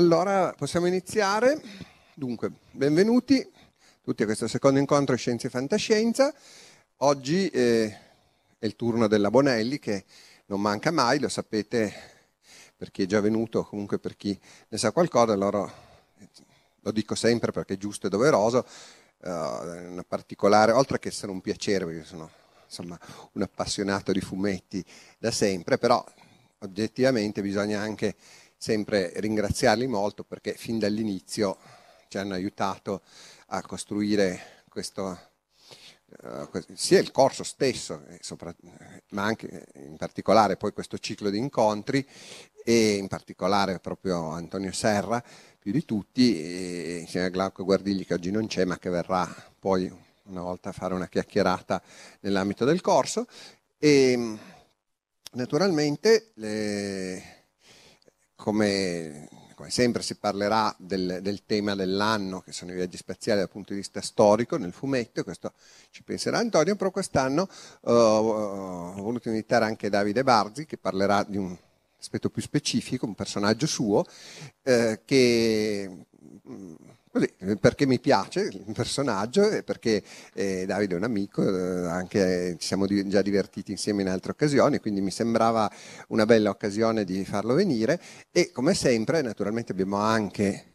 allora possiamo iniziare. Dunque, benvenuti tutti a questo secondo incontro Scienze e Fantascienza. Oggi eh, è il turno della Bonelli che non manca mai, lo sapete per chi è già venuto, comunque per chi ne sa qualcosa, allora eh, lo dico sempre perché è giusto e doveroso, eh, una particolare, oltre che essere un piacere, perché sono insomma un appassionato di fumetti da sempre, però oggettivamente bisogna anche sempre ringraziarli molto perché fin dall'inizio ci hanno aiutato a costruire questo, eh, sia il corso stesso, eh, ma anche eh, in particolare poi questo ciclo di incontri e in particolare proprio Antonio Serra, più di tutti, insieme a Glauco Guardigli che oggi non c'è ma che verrà poi una volta a fare una chiacchierata nell'ambito del corso. E naturalmente le- come, come sempre si parlerà del, del tema dell'anno, che sono i viaggi spaziali dal punto di vista storico nel fumetto, questo ci penserà Antonio, però quest'anno eh, ho voluto invitare anche Davide Barzi, che parlerà di un aspetto più specifico, un personaggio suo, eh, che mm, così, perché mi piace il personaggio e perché eh, Davide è un amico, eh, anche ci siamo di- già divertiti insieme in altre occasioni, quindi mi sembrava una bella occasione di farlo venire e come sempre naturalmente abbiamo anche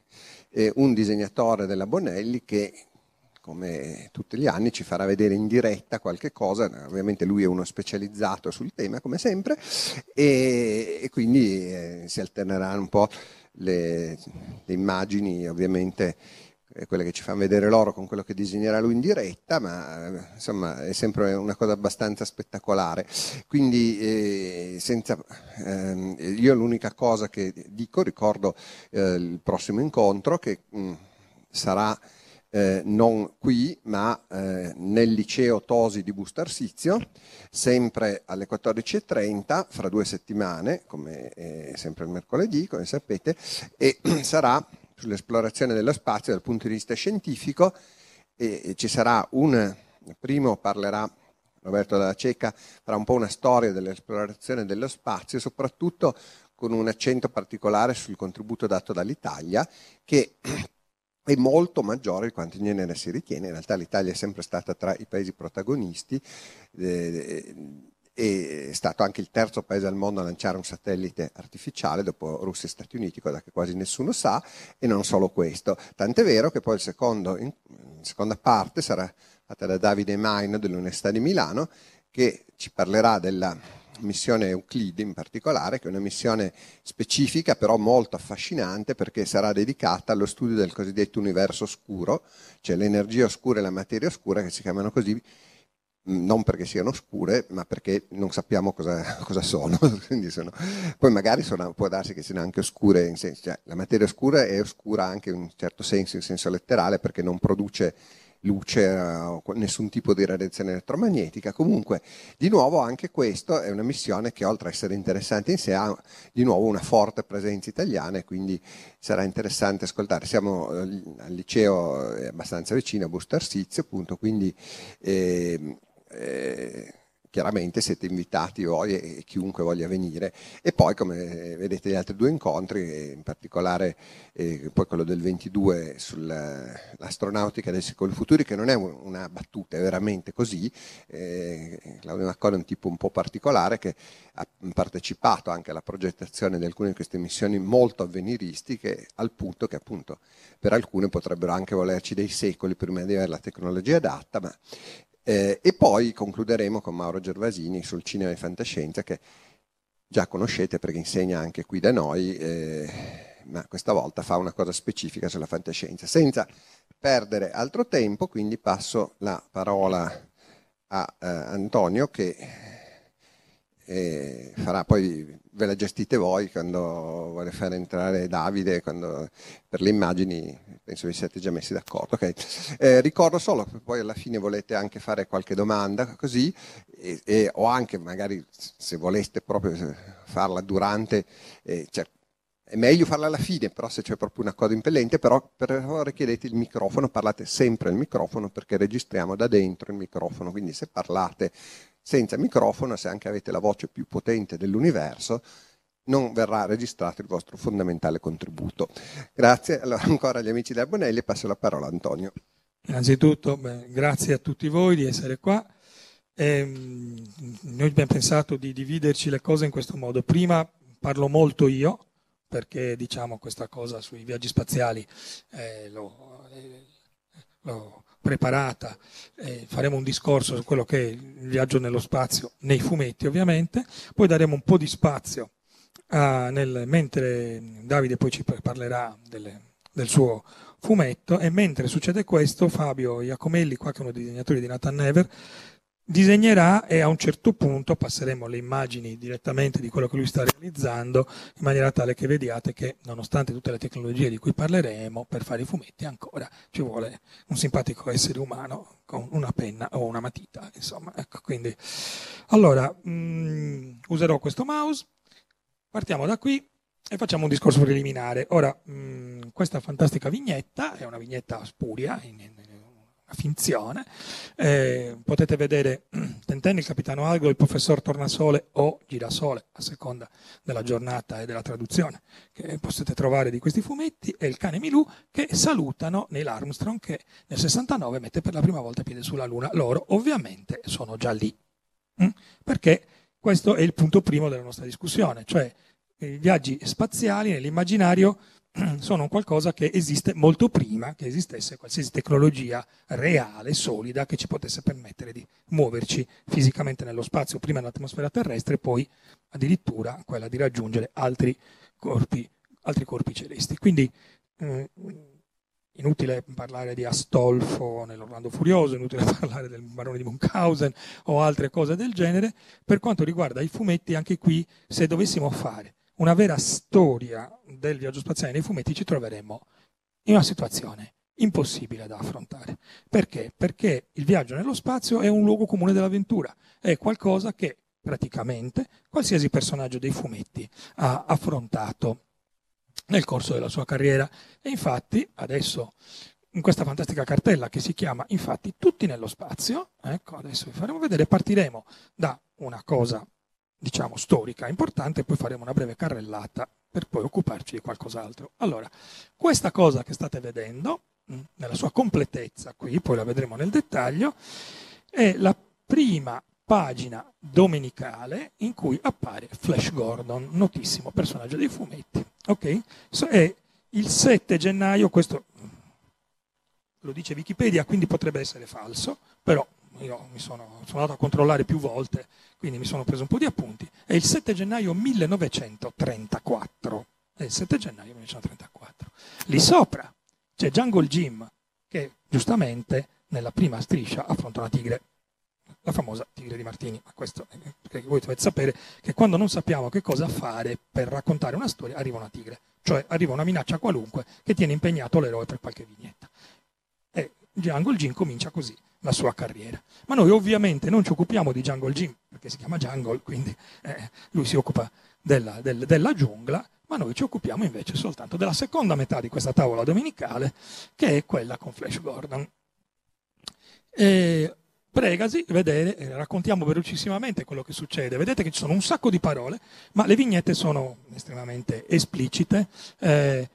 eh, un disegnatore della Bonelli che come tutti gli anni ci farà vedere in diretta qualche cosa, ovviamente lui è uno specializzato sul tema come sempre e, e quindi eh, si alterneranno un po' le, le immagini ovviamente eh, quelle che ci fanno vedere loro con quello che disegnerà lui in diretta, ma eh, insomma è sempre una cosa abbastanza spettacolare. Quindi eh, senza, ehm, io l'unica cosa che dico, ricordo eh, il prossimo incontro che mh, sarà eh, non qui, ma eh, nel liceo Tosi di Busto Arsizio, sempre alle 14.30, fra due settimane, come è sempre il mercoledì, come sapete, e sarà sull'esplorazione dello spazio dal punto di vista scientifico e, e ci sarà un, primo parlerà Roberto Dalla Ceca, farà un po' una storia dell'esplorazione dello spazio, soprattutto con un accento particolare sul contributo dato dall'Italia, che è molto maggiore di quanto in genere si ritiene. In realtà l'Italia è sempre stata tra i paesi protagonisti, eh, è stato anche il terzo paese al mondo a lanciare un satellite artificiale dopo Russia e Stati Uniti, cosa che quasi nessuno sa, e non solo questo. Tant'è vero che poi in seconda parte sarà fatta da Davide Maino dell'Università di Milano, che ci parlerà della missione Euclide in particolare, che è una missione specifica però molto affascinante perché sarà dedicata allo studio del cosiddetto universo oscuro, cioè l'energia oscura e la materia oscura che si chiamano così non perché siano oscure, ma perché non sappiamo cosa, cosa sono. sono. Poi magari sono, può darsi che siano anche oscure, senso, cioè, la materia oscura è oscura anche in un certo senso, in senso letterale, perché non produce luce o nessun tipo di radiazione elettromagnetica. Comunque, di nuovo, anche questo è una missione che oltre a essere interessante in sé ha di nuovo una forte presenza italiana e quindi sarà interessante ascoltare. Siamo al liceo abbastanza vicino a Busto Arsizio, appunto, quindi eh, eh, chiaramente siete invitati voi e chiunque voglia venire. E poi, come vedete, gli altri due incontri, in particolare eh, poi quello del 22 sull'astronautica del secolo futuri, che non è una battuta, è veramente così. Eh, Claudio Maccone è un tipo un po' particolare che ha partecipato anche alla progettazione di alcune di queste missioni molto avveniristiche, al punto che appunto per alcune potrebbero anche volerci dei secoli prima di avere la tecnologia adatta, ma eh, e poi concluderemo con Mauro Gervasini sul cinema e fantascienza che già conoscete perché insegna anche qui da noi, eh, ma questa volta fa una cosa specifica sulla fantascienza. Senza perdere altro tempo, quindi passo la parola a eh, Antonio che e farà poi ve la gestite voi quando vuole far entrare Davide quando, per le immagini penso vi siete già messi d'accordo okay. eh, ricordo solo che poi alla fine volete anche fare qualche domanda così e, e, o anche magari se voleste proprio farla durante eh, cioè, è meglio farla alla fine, però se c'è proprio una cosa impellente, però per favore chiedete il microfono, parlate sempre al microfono perché registriamo da dentro il microfono, quindi se parlate senza microfono, se anche avete la voce più potente dell'universo, non verrà registrato il vostro fondamentale contributo. Grazie allora ancora agli amici della Bonelli e passo la parola a Antonio. Innanzitutto, beh, grazie a tutti voi di essere qua. Eh, noi abbiamo pensato di dividerci le cose in questo modo. Prima parlo molto io, perché diciamo questa cosa sui viaggi spaziali eh, l'ho, eh, l'ho preparata, eh, faremo un discorso su quello che è il viaggio nello spazio, nei fumetti ovviamente, poi daremo un po' di spazio a, nel, mentre Davide poi ci parlerà delle, del suo fumetto e mentre succede questo Fabio Iacomelli, qua che è uno dei disegnatori di Nathan Never, disegnerà e a un certo punto passeremo le immagini direttamente di quello che lui sta realizzando in maniera tale che vediate che nonostante tutte le tecnologie di cui parleremo per fare i fumetti ancora ci vuole un simpatico essere umano con una penna o una matita insomma ecco quindi allora mh, mm, userò questo mouse partiamo da qui e facciamo un discorso preliminare. Ora mh, mm, questa fantastica vignetta è una vignetta spuria in, in, finzione. Eh, potete vedere Tentenni, il capitano Algo, il professor Tornasole o Girasole, a seconda della giornata e della traduzione che potete trovare di questi fumetti, e il cane Milù che salutano Neil Armstrong che nel 69 mette per la prima volta piede sulla Luna. Loro ovviamente sono già lì, mm? perché questo è il punto primo della nostra discussione, cioè i viaggi spaziali nell'immaginario sono qualcosa che esiste molto prima che esistesse qualsiasi tecnologia reale, solida, che ci potesse permettere di muoverci fisicamente nello spazio, prima nell'atmosfera terrestre, poi addirittura quella di raggiungere altri corpi, altri corpi celesti. Quindi eh, inutile parlare di Astolfo nell'Orlando Furioso, inutile parlare del barone di Munchausen o altre cose del genere. Per quanto riguarda i fumetti, anche qui, se dovessimo fare una vera storia del viaggio spaziale nei fumetti, ci troveremmo in una situazione impossibile da affrontare. Perché? Perché il viaggio nello spazio è un luogo comune dell'avventura, è qualcosa che praticamente qualsiasi personaggio dei fumetti ha affrontato nel corso della sua carriera. E infatti adesso in questa fantastica cartella che si chiama infatti Tutti nello spazio, ecco adesso vi faremo vedere, partiremo da una cosa diciamo, storica importante, poi faremo una breve carrellata per poi occuparci di qualcos'altro. Allora, questa cosa che state vedendo, mm, nella sua completezza qui, poi la vedremo nel dettaglio, è la prima pagina domenicale in cui appare Flash Gordon, notissimo personaggio dei fumetti. Ok? So, è il 7 gennaio, questo lo dice Wikipedia, quindi potrebbe essere falso, però io mi sono, sono andato a controllare più volte, quindi mi sono preso un po' di appunti, è il 7 gennaio 1934. È il 7 gennaio 1934. Lì sopra c'è Jungle Jim, che giustamente nella prima striscia affronta una tigre, la famosa tigre di Martini. Ma questo perché voi dovete sapere che quando non sappiamo che cosa fare per raccontare una storia, arriva una tigre, cioè arriva una minaccia qualunque che tiene impegnato l'eroe per qualche vignetta. Jungle Jim comincia così la sua carriera. Ma noi ovviamente non ci occupiamo di Jungle Jim, perché si chiama Jungle, quindi eh, lui si occupa della, del, della giungla, ma noi ci occupiamo invece soltanto della seconda metà di questa tavola domenicale, che è quella con Flash Gordon. E pregasi, vedere, eh, raccontiamo velocissimamente quello che succede. Vedete che ci sono un sacco di parole, ma le vignette sono estremamente esplicite. Eh,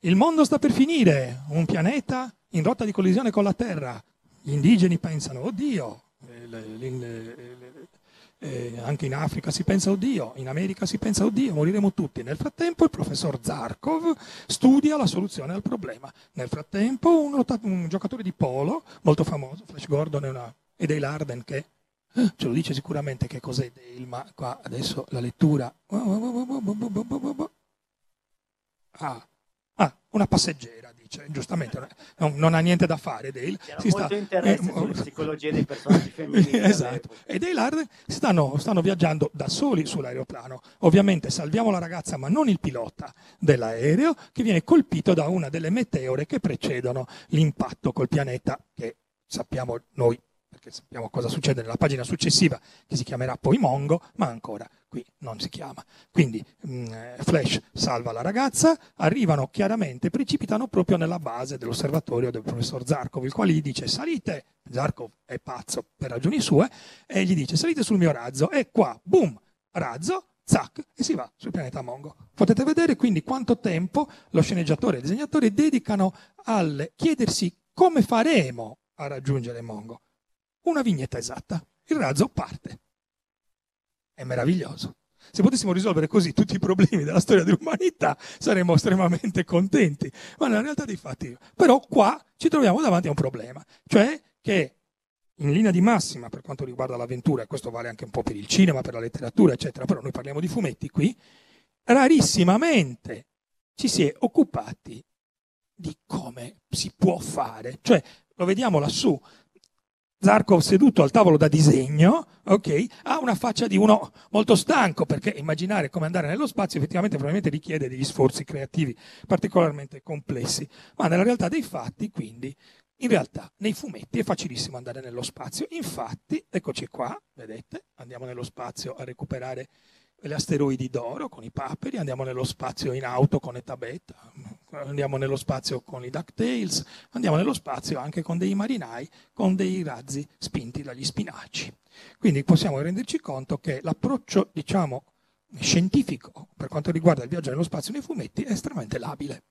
il mondo sta per finire, un pianeta in rotta di collisione con la Terra. Gli indigeni pensano, oddio, eh, eh, anche in Africa si pensa oddio, in America si pensa oddio, moriremo tutti. Nel frattempo il professor Zarkov studia la soluzione al problema. Nel frattempo un, un giocatore di polo molto famoso, Flash Gordon e, una- e Arden, che eh, ce lo dice sicuramente che cos'è Dale, ma qua adesso la lettura... Ah, ah, una passeggera, dice, giustamente, non, non ha niente da fare Dale. C'era si molto sta- interesse eh, sulla psicologia dei personaggi femminili. esatto. E dei Lard stanno, stanno viaggiando da soli sull'aeroplano. Ovviamente salviamo la ragazza, ma non il pilota dell'aereo, che viene colpito da una delle meteore che precedono l'impatto col pianeta, che sappiamo noi, perché sappiamo cosa succede nella pagina successiva, che si chiamerà poi Mongo, ma ancora qui non si chiama. Quindi mh, eh, Flash salva la ragazza, arrivano chiaramente, precipitano proprio nella base dell'osservatorio del professor Zarkov, il quale gli dice salite, Zarkov è pazzo per ragioni sue, e gli dice salite sul mio razzo, e qua, boom, razzo, zac, e si va sul pianeta Mongo. Potete vedere quindi quanto tempo lo sceneggiatore e il disegnatore dedicano al chiedersi come faremo a raggiungere Mongo. Una vignetta esatta, il razzo parte. È meraviglioso. Se potessimo risolvere così tutti i problemi della storia dell'umanità saremmo estremamente contenti, ma nella realtà dei fatti. Però qua ci troviamo davanti a un problema, cioè che in linea di massima per quanto riguarda l'avventura, e questo vale anche un po' per il cinema, per la letteratura, eccetera, però noi parliamo di fumetti qui, rarissimamente ci si è occupati di come si può fare. Cioè, lo vediamo lassù, Zarkov seduto al tavolo da disegno, ok, ha una faccia di uno molto stanco perché immaginare come andare nello spazio effettivamente probabilmente richiede degli sforzi creativi particolarmente complessi, ma nella realtà dei fatti, quindi, in realtà nei fumetti è facilissimo andare nello spazio. Infatti, eccoci qua, vedete, andiamo nello spazio a recuperare gli asteroidi d'oro con i paperi, andiamo nello spazio in auto con Eta Beta, andiamo nello spazio con i DuckTales, andiamo nello spazio anche con dei marinai, con dei razzi spinti dagli spinaci. Quindi possiamo renderci conto che l'approccio, diciamo, scientifico per quanto riguarda il viaggio nello spazio nei fumetti è estremamente labile.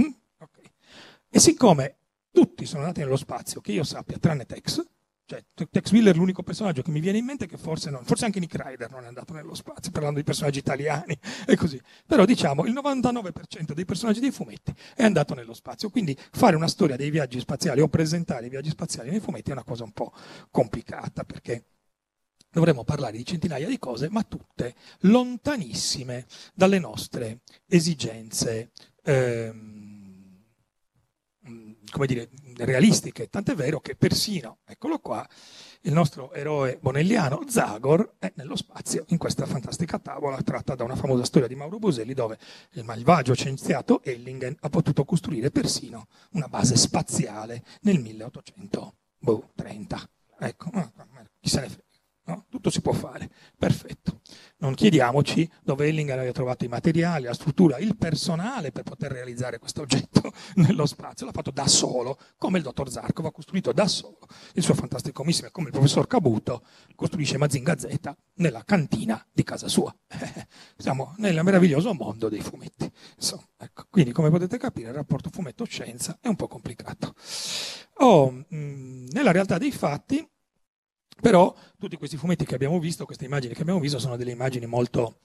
Mm? Ok. E siccome tutti sono andati nello spazio, che io sappia, tranne Tex, cioè Tex Wheeler è l'unico personaggio che mi viene in mente che forse non, forse anche Nick Ryder non è andato nello spazio, parlando di personaggi italiani e così. Però diciamo il 99% dei personaggi dei fumetti è andato nello spazio, quindi fare una storia dei viaggi spaziali o presentare i viaggi spaziali nei fumetti è una cosa un po' complicata perché dovremmo parlare di centinaia di cose, ma tutte lontanissime dalle nostre esigenze. ehm, come dire, realistiche, tant'è vero che persino, eccolo qua, il nostro eroe bonelliano Zagor è nello spazio in questa fantastica tavola tratta da una famosa storia di Mauro Boselli dove il malvagio scienziato Ellingen ha potuto costruire persino una base spaziale nel 1830. Ecco, ma- ma- chi se ne frega. No? Tutto si può fare, perfetto. Non chiediamoci dove Ellingen abbia trovato i materiali, la struttura, il personale per poter realizzare questo oggetto nello spazio. L'ha fatto da solo, come il dottor Zarkov ha costruito da solo il suo fantastico missile, come il professor Cabuto costruisce Mazinga Z nella cantina di casa sua. Siamo nel meraviglioso mondo dei fumetti. Insomma, ecco. Quindi, come potete capire, il rapporto fumetto-scienza è un po' complicato. Oh, mh, nella realtà dei fatti, però, tutti questi fumetti che abbiamo visto, queste immagini che abbiamo visto, sono delle immagini molto,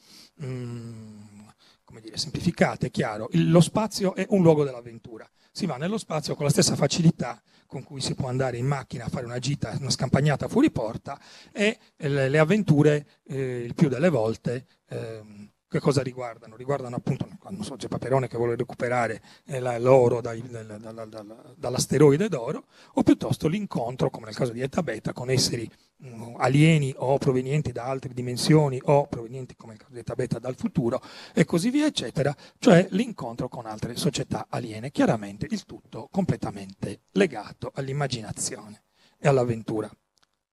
mm, come dire, semplificate, chiaro. Il- lo spazio è un luogo dell'avventura. Si va nello spazio con la stessa facilità con cui si può andare in macchina a fare una gita, una scampagnata fuori porta e eh, le, le avventure, eh, il più delle volte, ehm, che cosa riguardano? Riguardano appunto, non so, c'è Paperone che vuole recuperare eh, l'oro dai- dal- dal- dal- dall'asteroide d'oro, o piuttosto l'incontro, come nel caso di Eta Beta, con esseri alieni o provenienti da altre dimensioni o provenienti, come Eta Beta, dal futuro e così via, eccetera, cioè l'incontro con altre società aliene. Chiaramente il tutto completamente legato all'immaginazione e all'avventura.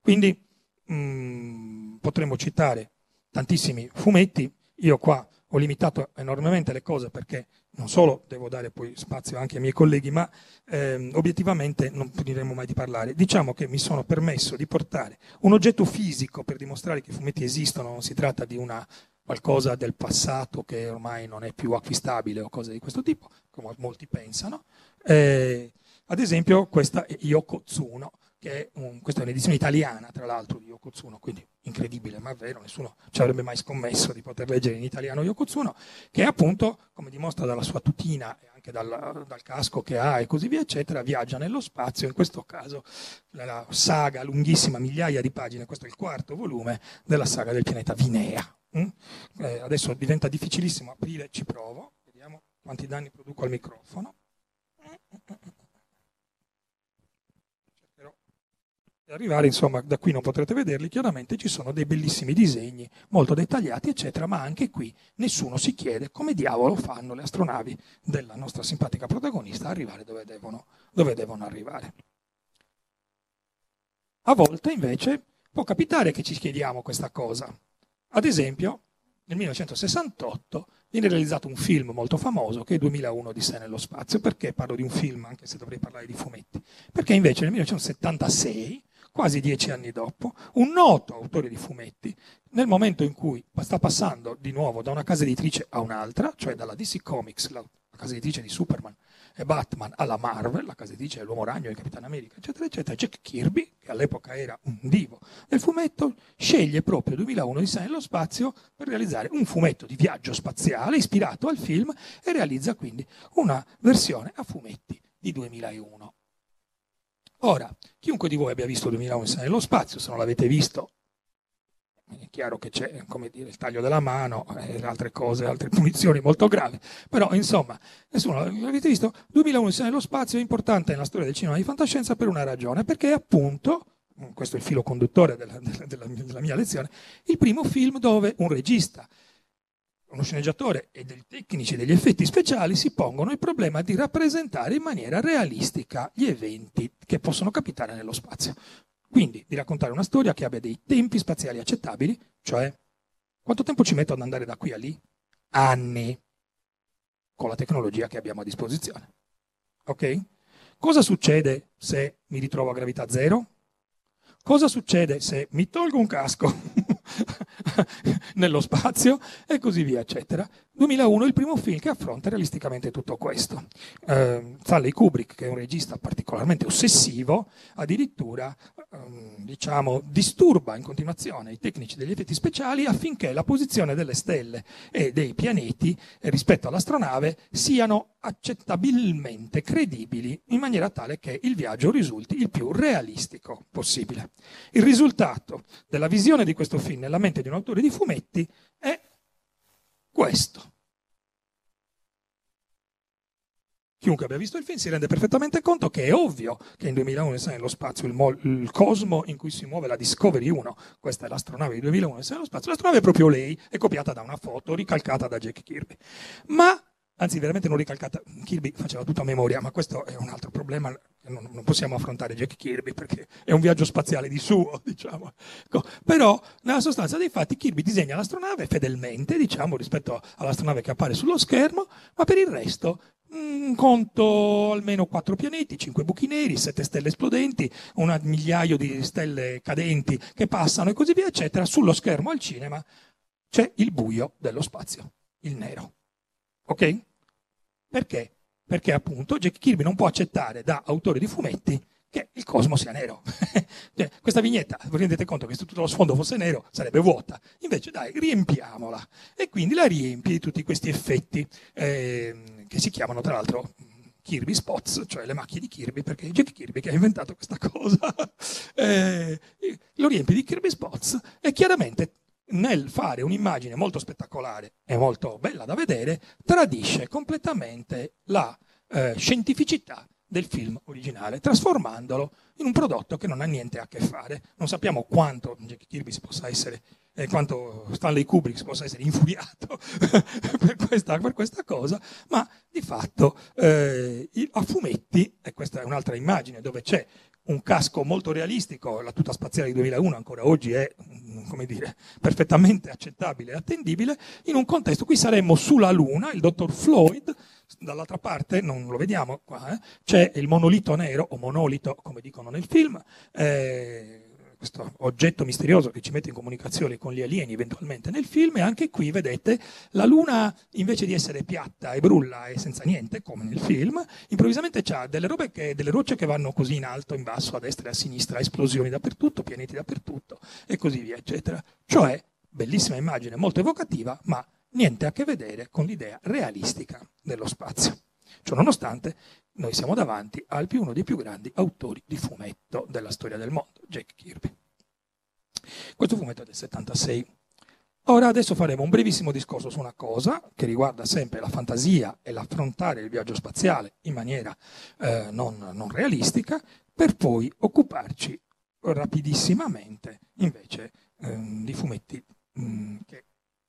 Quindi mm, potremmo citare tantissimi fumetti, io qua ho limitato enormemente le cose perché non solo devo dare poi spazio anche ai miei colleghi, ma ehm, obiettivamente non finiremo mai di parlare. Diciamo che mi sono permesso di portare un oggetto fisico per dimostrare che i fumetti esistono, non si tratta di una qualcosa del passato che ormai non è più acquistabile o cose di questo tipo, come molti pensano. Eh, ad esempio questa è Yokotsuno, che è un, questa è un'edizione italiana, tra l'altro, di Yokotsuno, quindi incredibile, ma vero, nessuno ci avrebbe mai scommesso di poter leggere in italiano Yokotsuno, che appunto, come dimostra dalla sua tutina e anche dal, dal casco che ha e così via, eccetera, viaggia nello spazio, in questo caso la saga lunghissima, migliaia di pagine, questo è il quarto volume della saga del pianeta Vinea. Mm? Eh, adesso diventa difficilissimo aprire, ci provo, vediamo quanti danni produco al microfono. Cercherò di arrivare, insomma, da qui non potrete vederli, chiaramente ci sono dei bellissimi disegni, molto dettagliati, eccetera, ma anche qui nessuno si chiede come diavolo fanno le astronavi della nostra simpatica protagonista arrivare dove devono, dove devono arrivare. A volte, invece, può capitare che ci chiediamo questa cosa. Ad esempio, nel 1968 viene realizzato un film molto famoso che è 2001 di sé nello spazio. Perché parlo di un film, anche se dovrei parlare di fumetti? Perché invece nel 1976, quasi dieci anni dopo, un noto autore di fumetti, nel momento in cui sta passando di nuovo da una casa editrice a un'altra, cioè dalla DC Comics, la casa editrice di Superman e Batman, alla Marvel, la casa editrice dell'Uomo Ragno e Capitano America, eccetera, eccetera, Jack Kirby, che all'epoca era un divo del fumetto, sceglie proprio 2001 di sé nello spazio per realizzare un fumetto di viaggio spaziale ispirato al film e realizza quindi una versione a fumetti di 2001. Ora, chiunque di voi abbia visto 2001 di sé nello spazio, se non l'avete visto, è chiaro che c'è dire, il taglio della mano e altre cose, altre punizioni molto gravi, però insomma, nessuno l'avete visto, 2001 di sé nello spazio è importante nella storia del cinema di fantascienza per una ragione, perché appunto questo è il filo conduttore della, della, della, mia lezione, il primo film dove un regista, uno sceneggiatore e dei tecnici degli effetti speciali si pongono il problema di rappresentare in maniera realistica gli eventi che possono capitare nello spazio. Quindi di raccontare una storia che abbia dei tempi spaziali accettabili, cioè quanto tempo ci metto ad andare da qui a lì? Anni, con la tecnologia che abbiamo a disposizione. Ok? Cosa succede se mi ritrovo a gravità zero? Cosa succede se mi tolgo un casco nello spazio e così via, eccetera? 2001 è il primo film che affronta realisticamente tutto questo. Eh, Stanley Kubrick, che è un regista particolarmente ossessivo, addirittura ehm, diciamo, disturba in continuazione i tecnici degli effetti speciali affinché la posizione delle stelle e dei pianeti rispetto all'astronave siano accettabilmente credibili in maniera tale che il viaggio risulti il più realistico possibile. Il risultato della visione di questo film nella mente di un autore di fumetti è questo. Chiunque abbia visto il film si rende perfettamente conto che è ovvio che in 2001 sia nello spazio il, mo- il, cosmo in cui si muove la Discovery 1, questa è l'astronave di 2001 sia nello spazio, l'astronave è proprio lei, è copiata da una foto ricalcata da Jack Kirby. Ma anzi veramente non ricalcata, Kirby faceva tutto a memoria, ma questo è un altro problema, non, non possiamo affrontare Jack Kirby perché è un viaggio spaziale di suo, diciamo. Però nella sostanza dei fatti Kirby disegna l'astronave fedelmente, diciamo, rispetto all'astronave che appare sullo schermo, ma per il resto mh, conto almeno quattro pianeti, cinque buchi neri, sette stelle esplodenti, un migliaio di stelle cadenti che passano e così via, eccetera. Sullo schermo al cinema c'è il buio dello spazio, il nero. Ok? Perché? Perché appunto Jack Kirby non può accettare da autore di fumetti che il cosmo sia nero. cioè, questa vignetta, vi rendete conto che se tutto lo sfondo fosse nero sarebbe vuota. Invece dai, riempiamola. E quindi la riempi di tutti questi effetti eh, che si chiamano tra l'altro Kirby Spots, cioè le macchie di Kirby, perché è Jack Kirby che ha inventato questa cosa. eh, lo riempi di Kirby Spots e chiaramente nel fare un'immagine molto spettacolare e molto bella da vedere, tradisce completamente la eh, scientificità del film originale, trasformandolo in un prodotto che non ha niente a che fare. Non sappiamo quanto Jack Kirby possa essere, eh, quanto Stanley Kubrick possa essere infuriato per, questa, per, questa, cosa, ma di fatto eh, a fumetti, e questa è un'altra immagine dove c'è un casco molto realistico, la tuta spaziale di 2001 ancora oggi è mm, come dire, perfettamente accettabile e attendibile, in un contesto, qui saremmo sulla Luna, il dottor Floyd, dall'altra parte, non lo vediamo qua, eh, c'è il monolito nero, o monolito, come dicono nel film, eh, questo oggetto misterioso che ci mette in comunicazione con gli alieni eventualmente nel film e anche qui vedete la luna invece di essere piatta e brulla e senza niente come nel film improvvisamente ha delle che, delle rocce che vanno così in alto, in basso, a destra e a sinistra, esplosioni dappertutto, pianeti dappertutto e così via eccetera. Cioè bellissima immagine, molto evocativa ma niente a che vedere con l'idea realistica dello spazio. Ciononostante, noi siamo davanti al più uno dei più grandi autori di fumetto della storia del mondo, Jack Kirby. Questo fumetto è del 76. Ora adesso faremo un brevissimo discorso su una cosa che riguarda sempre la fantasia e l'affrontare il viaggio spaziale in maniera eh, non, non realistica, per poi occuparci rapidissimamente invece eh, di fumetti mh, che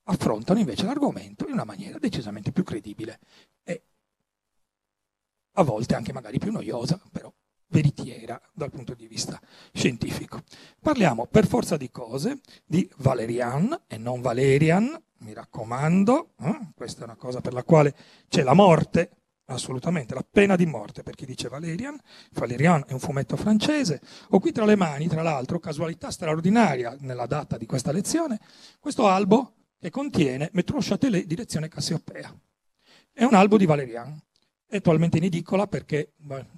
affrontano invece l'argomento in una maniera decisamente più credibile e a volte anche magari più noiosa, però veritiera dal punto di vista scientifico. Parliamo per forza di cose di Valerian e non Valerian, mi raccomando, eh? questa è una cosa per la quale c'è la morte, assolutamente, la pena di morte per chi dice Valerian. Valerian è un fumetto francese. Ho qui tra le mani, tra l'altro, casualità straordinaria nella data di questa lezione, questo albo che contiene Metro Châtelet direzione Cassiopea. È un albo di Valerian è attualmente in edicola perché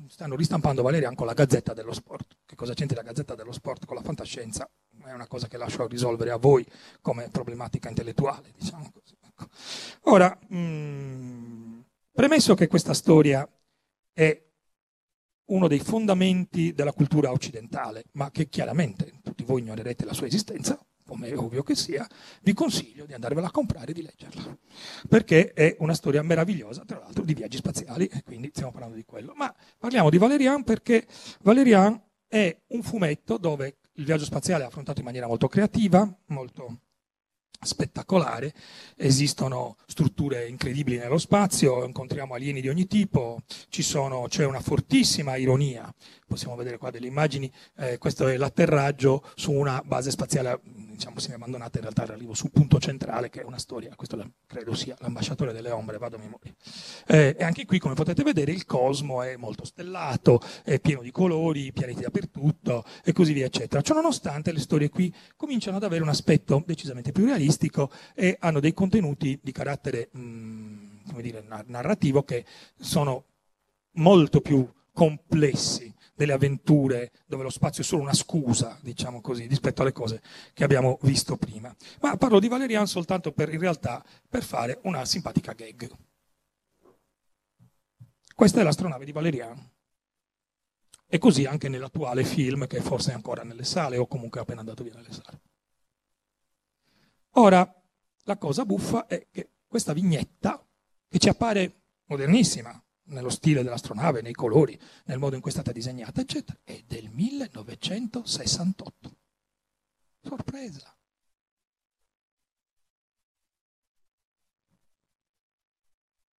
stanno ristampando Valerian con la Gazzetta dello Sport. Che cosa c'entra la Gazzetta dello Sport con la fantascienza? È una cosa che lascio risolvere a voi come problematica intellettuale, diciamo così. Ecco. Ora, mh, premesso che questa storia è uno dei fondamenti della cultura occidentale, ma che chiaramente tutti voi ignorerete la sua esistenza, come è ovvio che sia, vi consiglio di andarvela a comprare e di leggerla, perché è una storia meravigliosa, tra l'altro, di viaggi spaziali, e quindi stiamo parlando di quello. Ma parliamo di Valerian perché Valerian è un fumetto dove il viaggio spaziale è affrontato in maniera molto creativa, molto spettacolare, esistono strutture incredibili nello spazio, incontriamo alieni di ogni tipo, sono, c'è una fortissima ironia, possiamo vedere qua delle immagini, eh, questo è l'atterraggio su una base spaziale diciamo semi-abbandonata, in realtà arrivo sul punto centrale che è una storia, questo credo sia l'ambasciatore delle ombre, vado a memoria. Eh, e anche qui, come potete vedere, il cosmo è molto stellato, è pieno di colori, pianeti dappertutto e così via, eccetera. Ciononostante le storie qui cominciano ad avere un aspetto decisamente più realistico e hanno dei contenuti di carattere, mh, come dire, narrativo che sono molto più complessi delle avventure dove lo spazio è solo una scusa, diciamo così, rispetto alle cose che abbiamo visto prima. Ma parlo di Valerian soltanto per, in realtà, per fare una simpatica gag. Questa è l'astronave di Valerian. E così anche nell'attuale film che forse è ancora nelle sale o comunque è appena andato via dalle sale. Ora, la cosa buffa è che questa vignetta, che ci appare modernissima, nello stile dell'astronave, nei colori, nel modo in cui è stata disegnata, eccetera, è del 1968. Sorpresa.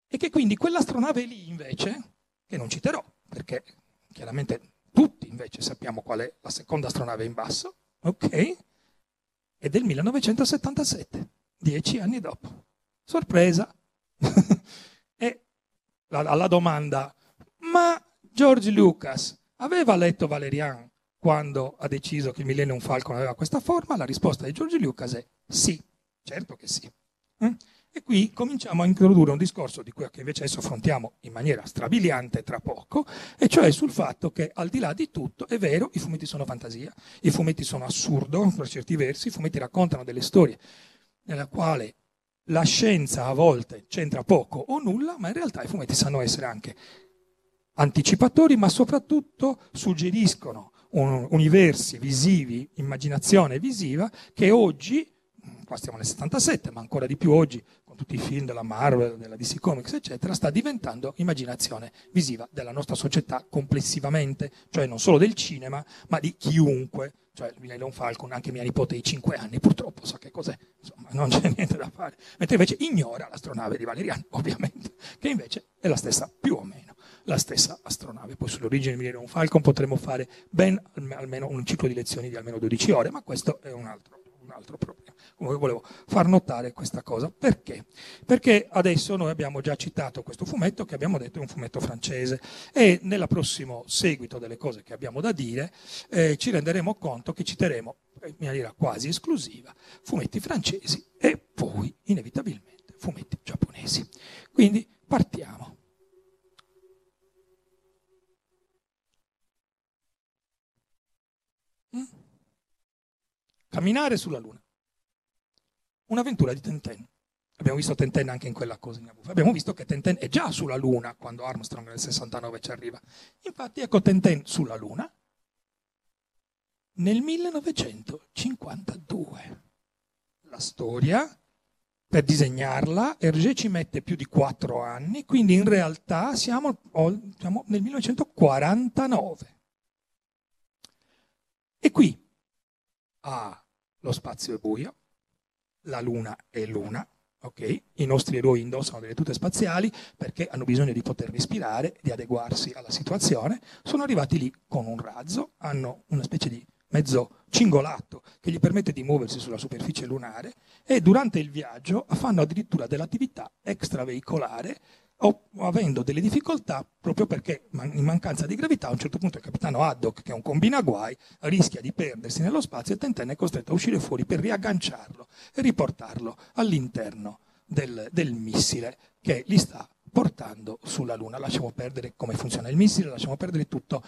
E che quindi quell'astronave lì invece, che non citerò, perché chiaramente tutti invece sappiamo qual è la seconda astronave in basso, ok? È del 1977, dieci anni dopo. Sorpresa. alla domanda, ma George Lucas aveva letto Valerian quando ha deciso che il Millennium Falcon aveva questa forma? La risposta di George Lucas è sì, certo che sì. Eh? E qui cominciamo a introdurre un discorso di cui invece adesso affrontiamo in maniera strabiliante tra poco, e cioè sul fatto che al di là di tutto è vero, i fumetti sono fantasia, i fumetti sono assurdo per certi versi, i fumetti raccontano delle storie nella quale la scienza a volte c'entra poco o nulla, ma in realtà i fumetti sanno essere anche anticipatori, ma soprattutto suggeriscono un, universi visivi, immaginazione visiva, che oggi, qua stiamo nel 77, ma ancora di più oggi, con tutti i film della Marvel, della DC Comics, eccetera, sta diventando immaginazione visiva della nostra società complessivamente, cioè non solo del cinema, ma di chiunque cioè il Millennium Falcon, anche mia nipote di 5 anni, purtroppo sa che cos'è, insomma, non c'è niente da fare. Mentre invece ignora l'astronave di Valeriano, ovviamente, che invece è la stessa, più o meno, la stessa astronave. Poi sull'origine del Millennium Falcon potremmo fare ben almeno un ciclo di lezioni di almeno 12 ore, ma questo è un altro un altro problema. Comunque volevo far notare questa cosa. Perché? Perché adesso noi abbiamo già citato questo fumetto che abbiamo detto è un fumetto francese e nel prossimo seguito delle cose che abbiamo da dire eh, ci renderemo conto che citeremo in maniera quasi esclusiva fumetti francesi e poi inevitabilmente fumetti giapponesi. Quindi partiamo. Mm? Camminare sulla Luna. Un'avventura di Tenten. Abbiamo visto Tenten anche in quella cosa in Abuffa. Abbiamo visto che Tenten è già sulla Luna quando Armstrong nel 69 ci arriva. Infatti ecco Tenten sulla Luna nel 1952. La storia, per disegnarla, Hergé ci mette più di quattro anni, quindi in realtà siamo, siamo nel 1949. E qui ah, lo spazio è buio, la luna è luna, ok? I nostri eroi indossano delle tute spaziali perché hanno bisogno di poter respirare, di adeguarsi alla situazione. Sono arrivati lì con un razzo, hanno una specie di mezzo cingolato che gli permette di muoversi sulla superficie lunare e durante il viaggio fanno addirittura dell'attività extraveicolare o avendo delle difficoltà proprio perché in mancanza di gravità a un certo punto il capitano Haddock, che è un combinaguai, rischia di perdersi nello spazio e Tenten è costretto a uscire fuori per riagganciarlo e riportarlo all'interno del, del missile che li sta portando sulla Luna. Lasciamo perdere come funziona il missile, lasciamo perdere tutto.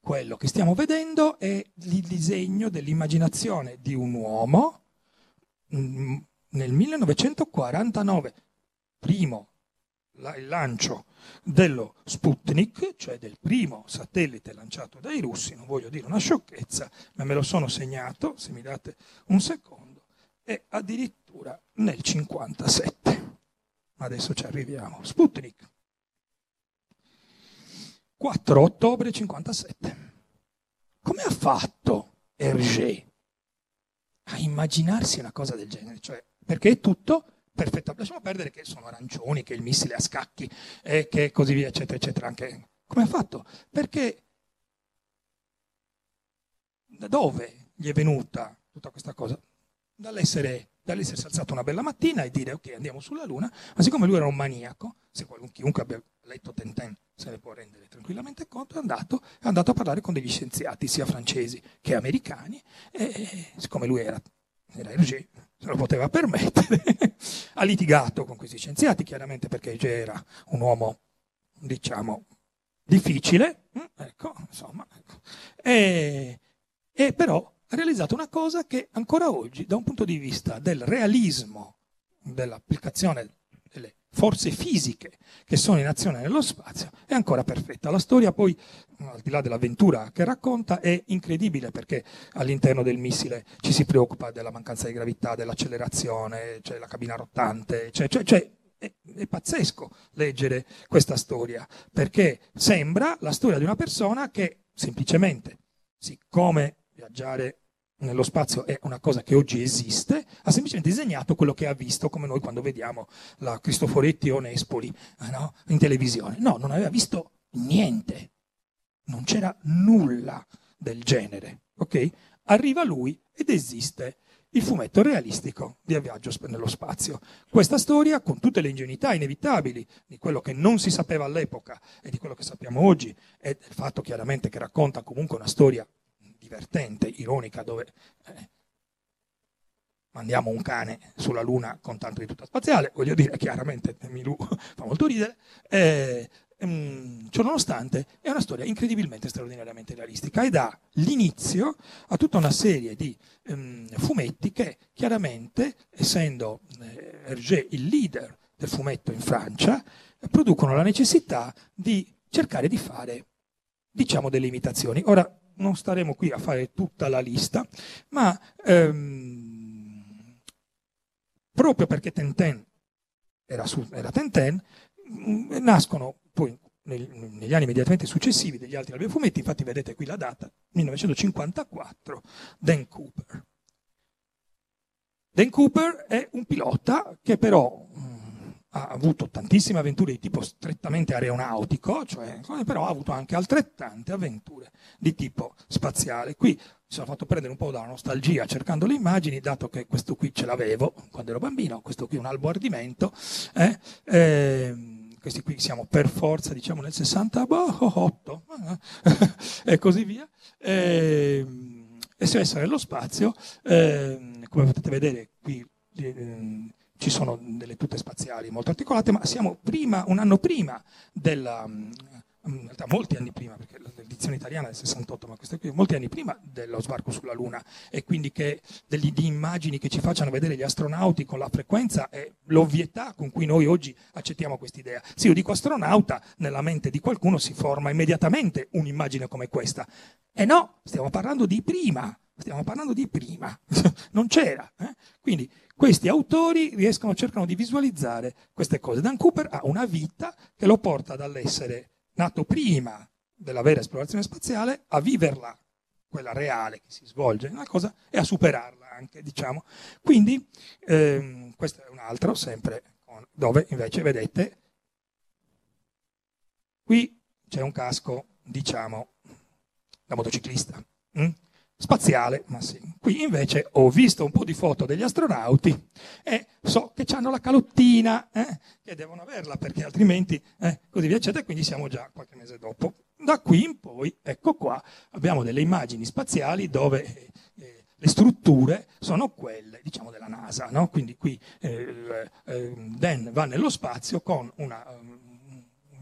Quello che stiamo vedendo è il disegno dell'immaginazione di un uomo mm, nel 1949, primo il lancio dello Sputnik, cioè del primo satellite lanciato dai russi, non voglio dire una sciocchezza, ma me lo sono segnato, se mi date un secondo, e addirittura nel 57. Adesso ci arriviamo. Sputnik. 4 ottobre 57. Come ha fatto Hergé a immaginarsi una cosa del genere? Cioè, perché è tutto perfetto. Lasciamo perdere che sono arancioni, che il missile a scacchi e che così via, eccetera, eccetera. Anche... Come ha fatto? Perché da dove gli è venuta tutta questa cosa? Dall'essere, dall'essersi alzato una bella mattina e dire ok andiamo sulla Luna, ma siccome lui era un maniaco, se chiunque abbia letto Tenten se ne può rendere tranquillamente conto, è andato, è andato a parlare con degli scienziati sia francesi che americani e siccome lui era, Hergé, se lo poteva permettere, ha litigato con questi scienziati, chiaramente perché era un uomo, diciamo, difficile, mm, ecco, insomma, ecco. E, e però ha realizzato una cosa che ancora oggi, da un punto di vista del realismo dell'applicazione delle forze fisiche che sono in azione nello spazio, è ancora perfetta. La storia poi, al di là dell'avventura che racconta, è incredibile perché all'interno del missile ci si preoccupa della mancanza di gravità, dell'accelerazione, c'è la cabina rottante, cioè, cioè, cioè è, è, pazzesco leggere questa storia, perché sembra la storia di una persona che semplicemente, siccome viaggiare nello spazio è una cosa che oggi esiste, ha semplicemente disegnato quello che ha visto, come noi quando vediamo la Cristoforetti o Nespoli eh no? in televisione. No, non aveva visto niente, non c'era nulla del genere. Okay? Arriva lui ed esiste il fumetto realistico di A Viaggio nello spazio. Questa storia, con tutte le ingenuità inevitabili di quello che non si sapeva all'epoca e di quello che sappiamo oggi, e del fatto chiaramente che racconta comunque una storia divertente, ironica, dove eh, mandiamo un cane sulla Luna con tanto di tutta spaziale, voglio dire, chiaramente Milù fa molto ridere, eh, ehm, ciò nonostante è una storia incredibilmente straordinariamente realistica e dà l'inizio a tutta una serie di ehm, fumetti che chiaramente, essendo eh, Hergé il leader del fumetto in Francia, producono la necessità di cercare di fare, diciamo, delle imitazioni. Ora, non staremo qui a fare tutta la lista, ma ehm, proprio perché Tenten era, su, era Tenten, mh, nascono poi negli, negli anni immediatamente successivi degli altri alberi fumetti, infatti vedete qui la data, 1954, Dan Cooper. Dan Cooper è un pilota che però mh, ha avuto tantissime avventure di tipo strettamente aeronautico, cioè, però ha avuto anche altrettante avventure di tipo spaziale. Qui mi sono fatto prendere un po' dalla nostalgia cercando le immagini, dato che questo qui ce l'avevo quando ero bambino, questo qui è un albo ardimento, eh, ehm, questi qui siamo per forza diciamo nel 68 e così via. Ehm, e se essere nello spazio, ehm, come potete vedere qui ehm, ci sono delle tute spaziali molto articolate, ma siamo prima, un anno prima della, mm, in realtà molti anni prima, perché l'edizione italiana è del 68, ma questa qui molti anni prima dello sbarco sulla Luna e quindi che degli, di immagini che ci facciano vedere gli astronauti con la frequenza è l'ovvietà con cui noi oggi accettiamo quest'idea. Se io dico astronauta, nella mente di qualcuno si forma immediatamente un'immagine come questa. E no, stiamo parlando di prima, stiamo parlando di prima, non c'era. Eh? Quindi questi autori riescono, cercano di visualizzare queste cose. Dan Cooper ha una vita che lo porta dall'essere nato prima della vera esplorazione spaziale a viverla, quella reale che si svolge una cosa, e a superarla anche, diciamo. Quindi ehm, questo è un altro, sempre con- dove invece vedete, qui c'è un casco, diciamo, da motociclista. mm? Spaziale, ma sì. Qui invece ho visto un po' di foto degli astronauti e so che hanno la calottina, eh, che devono averla perché altrimenti eh, così via, eccetera. Quindi siamo già qualche mese dopo. Da qui in poi, ecco qua, abbiamo delle immagini spaziali dove eh, eh, le strutture sono quelle, diciamo, della NASA. No? Quindi qui eh, eh, Dan va nello spazio con una, um,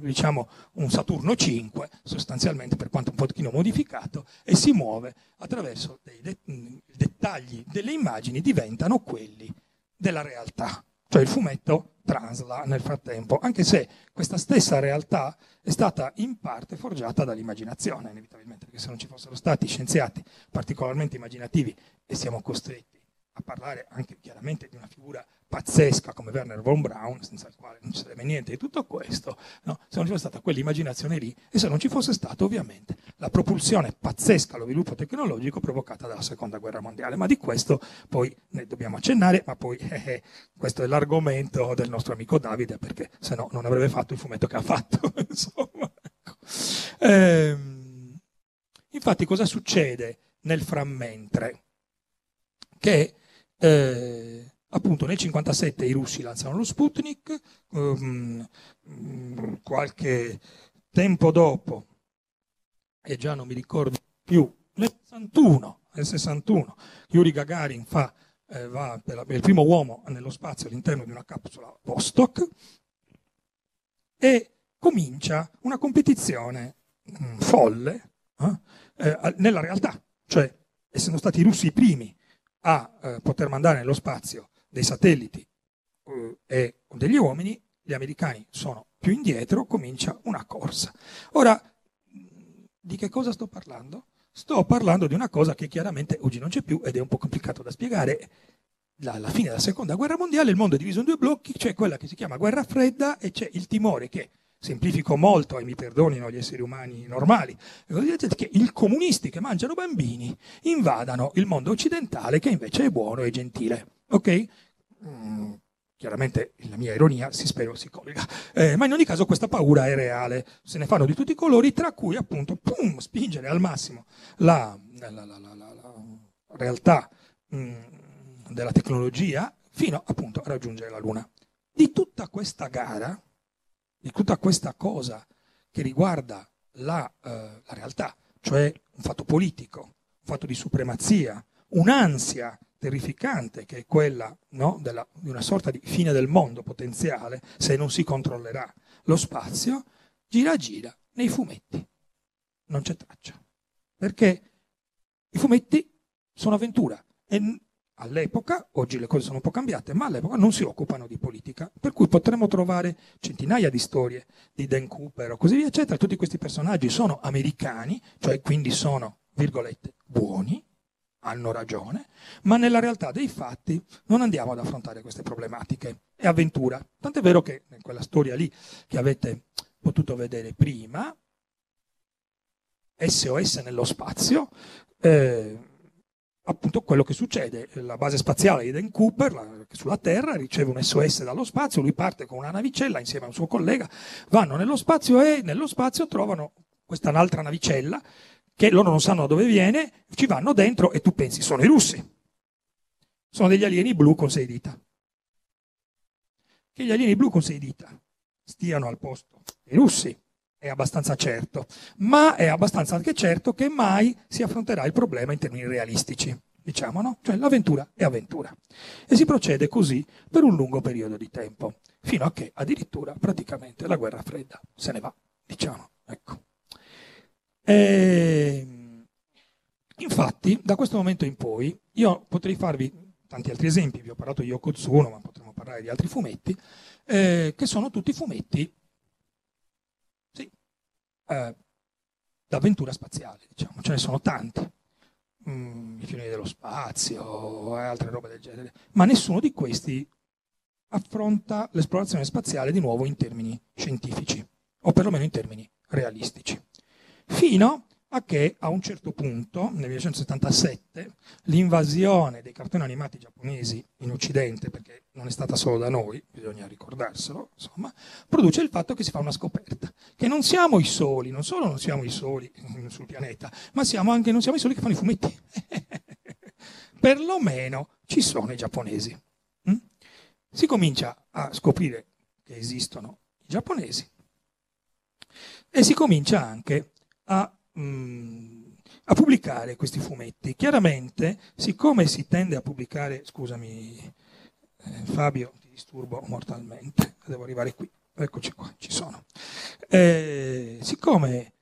diciamo, un Saturno 5, sostanzialmente per quanto un pochino modificato, e si muove attraverso dei de- i dettagli delle immagini diventano quelli della realtà. Cioè il fumetto trasla nel frattempo, anche se questa stessa realtà è stata in parte forgiata dall'immaginazione, inevitabilmente, perché se non ci fossero stati scienziati particolarmente immaginativi e siamo costretti a parlare anche chiaramente di una figura pazzesca come Werner von Braun, senza il quale non ci sarebbe niente di tutto questo, no? se non ci fosse stata quell'immaginazione lì e se non ci fosse stata ovviamente la propulsione pazzesca allo sviluppo tecnologico provocata dalla seconda guerra mondiale. Ma di questo poi ne dobbiamo accennare, ma poi eh, eh, questo è l'argomento del nostro amico Davide, perché se no non avrebbe fatto il fumetto che ha fatto. Insomma, ecco. Ehm, infatti cosa succede nel frammentre? Che eh, appunto nel 57 i russi lanciano lo Sputnik, mm, qualche tempo dopo, e già non mi ricordo più, nel 61, nel 61 Yuri Gagarin fa, eh, va per, la- il primo uomo nello spazio all'interno di una capsula Vostok e comincia una competizione mm, folle eh, eh, nella realtà, cioè essendo stati i russi i primi a eh, poter mandare nello spazio dei satelliti eh, e degli uomini, gli americani sono più indietro, comincia una corsa. Ora, di che cosa sto parlando? Sto parlando di una cosa che chiaramente oggi non c'è più ed è un po' complicato da spiegare. La- Alla fine della seconda guerra mondiale il mondo è diviso in due blocchi, c'è quella che si chiama guerra fredda e c'è il timore che, semplifico molto e mi perdonino gli esseri umani normali, che i comunisti che mangiano bambini invadano il mondo occidentale che invece è buono e gentile. Ok? Mm, chiaramente la mia ironia si spero si collega, Eh, ma in ogni caso questa paura è reale, se ne fanno di tutti i colori, tra cui appunto pum, spingere al massimo la, la- la- la- realtà mm, della tecnologia fino appunto a raggiungere la Luna. Di tutta questa gara, di tutta questa cosa che riguarda la, eh, la realtà, cioè un fatto politico, un fatto di supremazia, un'ansia terrificante che è quella no, della- di una sorta di fine del mondo potenziale se non si controllerà lo spazio, gira gira nei fumetti. Non c'è traccia. Perché i fumetti sono avventura e all'epoca, oggi le cose sono un po' cambiate, ma all'epoca non si occupano di politica, per cui potremmo trovare centinaia di storie di Dan Cooper o così via, eccetera. Tutti questi personaggi sono americani, cioè quindi sono, virgolette, buoni, hanno ragione, ma nella realtà dei fatti non andiamo ad affrontare queste problematiche. È avventura. Tant'è vero che in quella storia lì che avete potuto vedere prima, SOS nello spazio, eh, appunto quello che succede. La base spaziale Eden Cooper, la- sulla Terra, riceve un SOS dallo spazio, lui parte con una navicella insieme a un suo collega, vanno nello spazio e nello spazio trovano questa un'altra navicella che loro non sanno da dove viene, ci vanno dentro e tu pensi, sono i russi. Sono degli alieni blu con sei dita. Che gli alieni blu con sei dita stiano al posto dei russi è abbastanza certo, ma è abbastanza anche certo che mai si affronterà il problema in termini realistici, diciamo, no? Cioè l'avventura è avventura. E si procede così per un lungo periodo di tempo, fino a che addirittura praticamente la guerra fredda se ne va, diciamo, ecco. Ehm, infatti, da questo momento in poi, io potrei farvi tanti altri esempi, vi ho parlato di Yoko Tsuno, ma potremmo parlare di altri fumetti, eh, che sono tutti fumetti eh, d'avventura spaziale, diciamo, ce ne sono tanti. Mm, I pionieri dello spazio e altre robe del genere, ma nessuno di questi affronta l'esplorazione spaziale di nuovo in termini scientifici, o perlomeno in termini realistici. Fino a che a un certo punto, nel 1977, l'invasione dei cartoni animati giapponesi in Occidente, perché non è stata solo da noi, bisogna ricordarselo, insomma, produce il fatto che si fa una scoperta, che non siamo i soli, non solo non siamo i soli sul pianeta, ma siamo anche, non siamo i soli che fanno i fumetti. Perlomeno ci sono i giapponesi. Mm? Si comincia a scoprire che esistono i giapponesi e si comincia anche a, mm, a pubblicare questi fumetti. Chiaramente, siccome si tende a pubblicare, scusami eh, Fabio, ti disturbo mortalmente, devo arrivare qui, eccoci qua, ci sono. Eh, siccome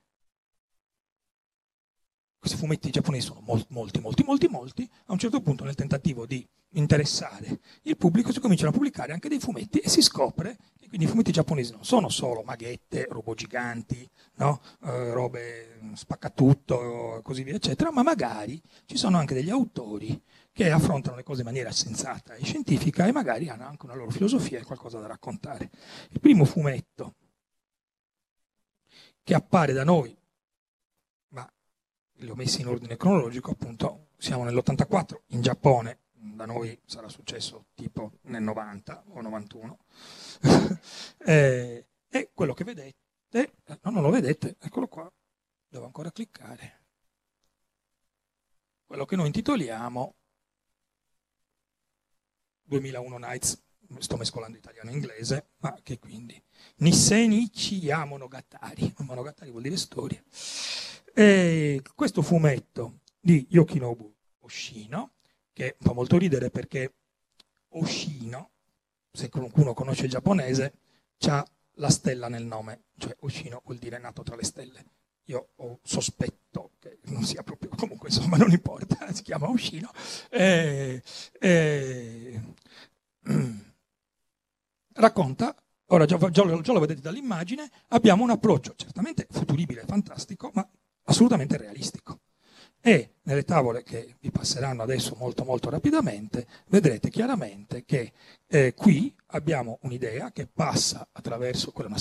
questi fumetti giapponesi sono mol- molti, molti, molti, molti, a un certo punto nel tentativo di interessare il pubblico si cominciano a pubblicare anche dei fumetti e si scopre che quindi i fumetti giapponesi non sono solo maghette, robot giganti, no? Eh, robe mm, spaccatutto così via, eccetera, ma magari ci sono anche degli autori che affrontano le cose in maniera sensata e scientifica e magari hanno anche una loro filosofia e qualcosa da raccontare. Il primo fumetto che appare da noi, li ho messi in ordine cronologico, appunto siamo nell'84 in Giappone, da noi sarà successo tipo nel 90 o 91, eh, e quello che vedete, eh, no, non lo vedete, eccolo qua, devo ancora cliccare. Quello che noi intitoliamo 2001 Nights, sto mescolando italiano e inglese, ma che quindi Nissenichi ya Monogatari, Monogatari vuol dire storia. E questo fumetto di Yokinobu Oshino, che fa molto ridere perché Oshino, se qualcuno conosce il giapponese, ha la stella nel nome, cioè Oshino vuol dire nato tra le stelle. Io ho sospetto che non sia proprio, comunque insomma non importa, si chiama Oshino. E, e, racconta, ora già, già- già lo vedete dall'immagine, abbiamo un approccio certamente futuribile, fantastico, ma assolutamente realistico. E nelle tavole che vi passeranno adesso molto molto rapidamente, vedrete chiaramente che eh, qui abbiamo un'idea che passa attraverso, quella è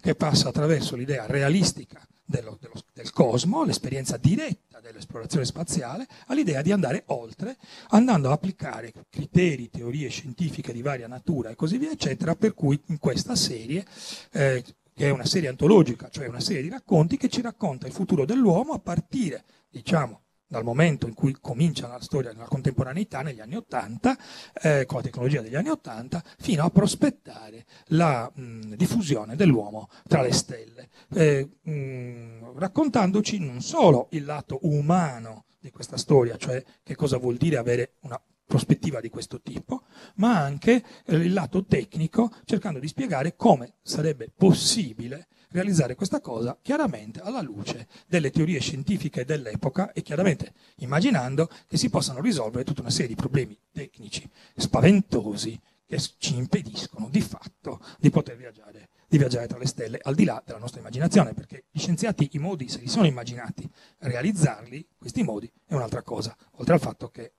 che passa attraverso l'idea realistica dello- dello- del cosmo, l'esperienza diretta dell'esplorazione spaziale, all'idea di andare oltre, andando a applicare criteri, teorie scientifiche di varia natura e così via, eccetera, per cui in questa serie eh, che è una serie antologica, cioè una serie di racconti che ci racconta il futuro dell'uomo a partire, diciamo, dal momento in cui comincia la storia della contemporaneità negli anni Ottanta, eh, con la tecnologia degli anni Ottanta, fino a prospettare la mh, diffusione dell'uomo tra le stelle, eh, mh, raccontandoci non solo il lato umano di questa storia, cioè che cosa vuol dire avere una prospettiva di questo tipo, ma anche eh, il lato tecnico, cercando di spiegare come sarebbe possibile realizzare questa cosa chiaramente alla luce delle teorie scientifiche dell'epoca e chiaramente immaginando che si possano risolvere tutta una serie di problemi tecnici spaventosi che ci impediscono di fatto di poter viaggiare, di viaggiare tra le stelle al di là della nostra immaginazione, perché gli scienziati i modi se li sono immaginati, realizzarli, questi modi, è un'altra cosa, oltre al fatto che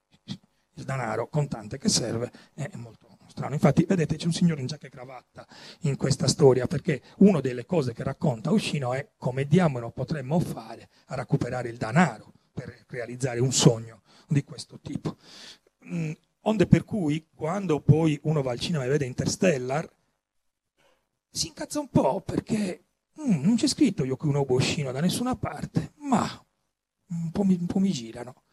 il denaro contante che serve è molto strano. Infatti, vedete, c'è un signore in giacca e cravatta in questa storia, perché una delle cose che racconta Uscino è come diamolo potremmo fare a recuperare il denaro per realizzare un sogno, di questo tipo. Mm, onde per cui, quando poi uno va al cinema e vede Interstellar, si incazza un po' perché mm, non c'è scritto Yoko Nobushino da nessuna parte, ma un po' mi, un po' mi girano.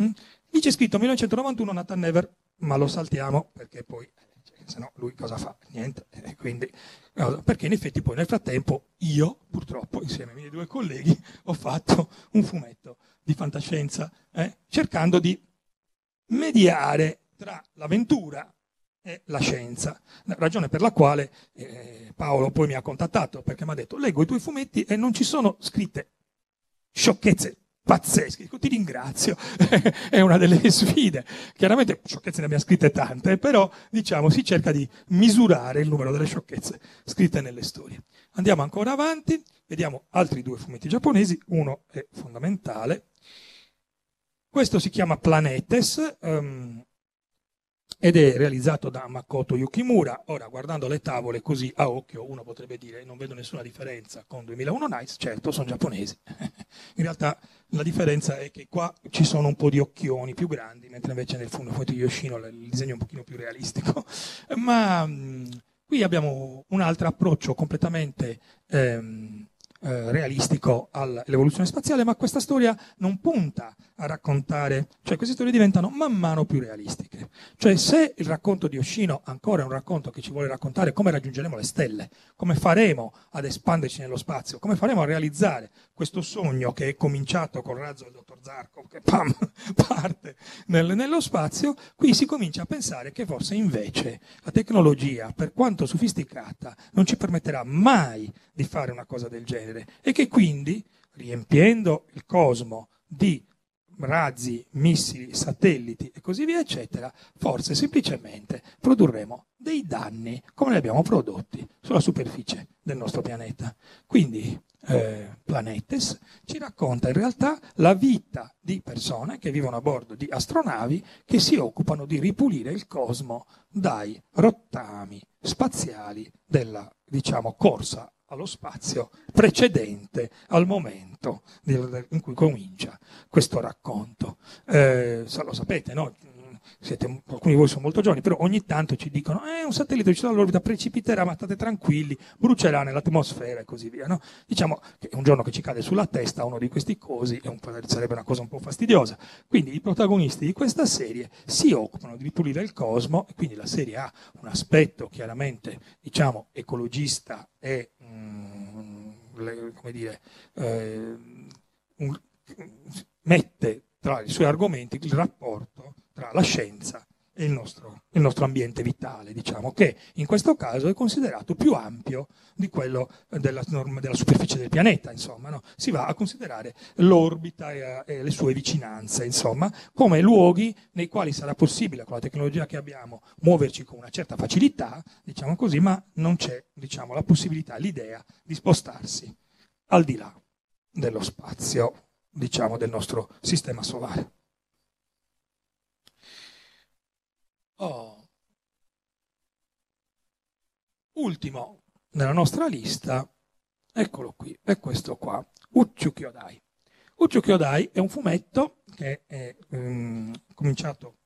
Mm? Lì c'è scritto 1991 Nathan Never, ma lo saltiamo perché poi, cioè, se no lui cosa fa? Niente. E quindi, perché in effetti poi nel frattempo io, purtroppo, insieme ai miei due colleghi, ho fatto un fumetto di fantascienza, eh, cercando di mediare tra l'avventura e la scienza, ragione per la quale eh, Paolo poi mi ha contattato perché mi ha detto leggo i tuoi fumetti e non ci sono scritte sciocchezze pazzesche, Dico, ti ringrazio, è una delle sfide, chiaramente sciocchezze ne abbiamo scritte tante, però diciamo si cerca di misurare il numero delle sciocchezze scritte nelle storie. Andiamo ancora avanti, vediamo altri due fumetti giapponesi, uno è fondamentale, questo si chiama Planetes, ehm, ed è realizzato da Makoto Yukimura. Ora, guardando le tavole così a occhio, uno potrebbe dire non vedo nessuna differenza con 2001 Nights, certo, sono giapponesi. In realtà la differenza è che qua ci sono un po' di occhioni più grandi, mentre invece nel fumetto di Yoshino il disegno è un pochino più realistico. Ma mh, qui abbiamo un altro approccio completamente ehm, eh, realistico all'evoluzione spaziale, ma questa storia non punta a raccontare, cioè queste storie diventano man mano più realistiche. Cioè se il racconto di Oshino ancora è un racconto che ci vuole raccontare come raggiungeremo le stelle, come faremo ad espanderci nello spazio, come faremo a realizzare questo sogno che è cominciato col razzo del dottor Zarkov, che pam, parte nel- nello spazio, qui si comincia a pensare che forse invece la tecnologia, per quanto sofisticata, non ci permetterà mai di fare una cosa del genere e che quindi, riempiendo il cosmo di razzi, missili, satelliti e così via, eccetera, forse semplicemente produrremo dei danni come li abbiamo prodotti sulla superficie del nostro pianeta. Quindi eh, Planetes ci racconta in realtà la vita di persone che vivono a bordo di astronavi che si occupano di ripulire il cosmo dai rottami spaziali della diciamo, corsa allo spazio precedente al momento in cui comincia questo racconto. Eh, lo sapete, no? Siete, alcuni di voi sono molto giovani, però ogni tanto ci dicono eh, un satellite uscito dall'orbita precipiterà, ma state tranquilli, brucerà nell'atmosfera e così via. No? Diciamo che un giorno che ci cade sulla testa uno di questi cosi un sarebbe una cosa un po' fastidiosa. Quindi i protagonisti di questa serie si occupano di ripulire il cosmo e quindi la serie ha un aspetto chiaramente diciamo, ecologista e mm, come dire, eh, un, mette tra i suoi argomenti il rapporto tra la scienza e il nostro, il nostro, ambiente vitale, diciamo, che in questo caso è considerato più ampio di quello della, della superficie del pianeta, insomma, no? si va a considerare l'orbita e, e, le sue vicinanze, insomma, come luoghi nei quali sarà possibile, con la tecnologia che abbiamo, muoverci con una certa facilità, diciamo così, ma non c'è, diciamo, la possibilità, l'idea di spostarsi al di là dello spazio, diciamo, del nostro sistema solare. Oh. Ultimo nella nostra lista, eccolo qui, è questo qua, Ucciu Kyodai. Ucciu Kyodai è un fumetto che è um, cominciato,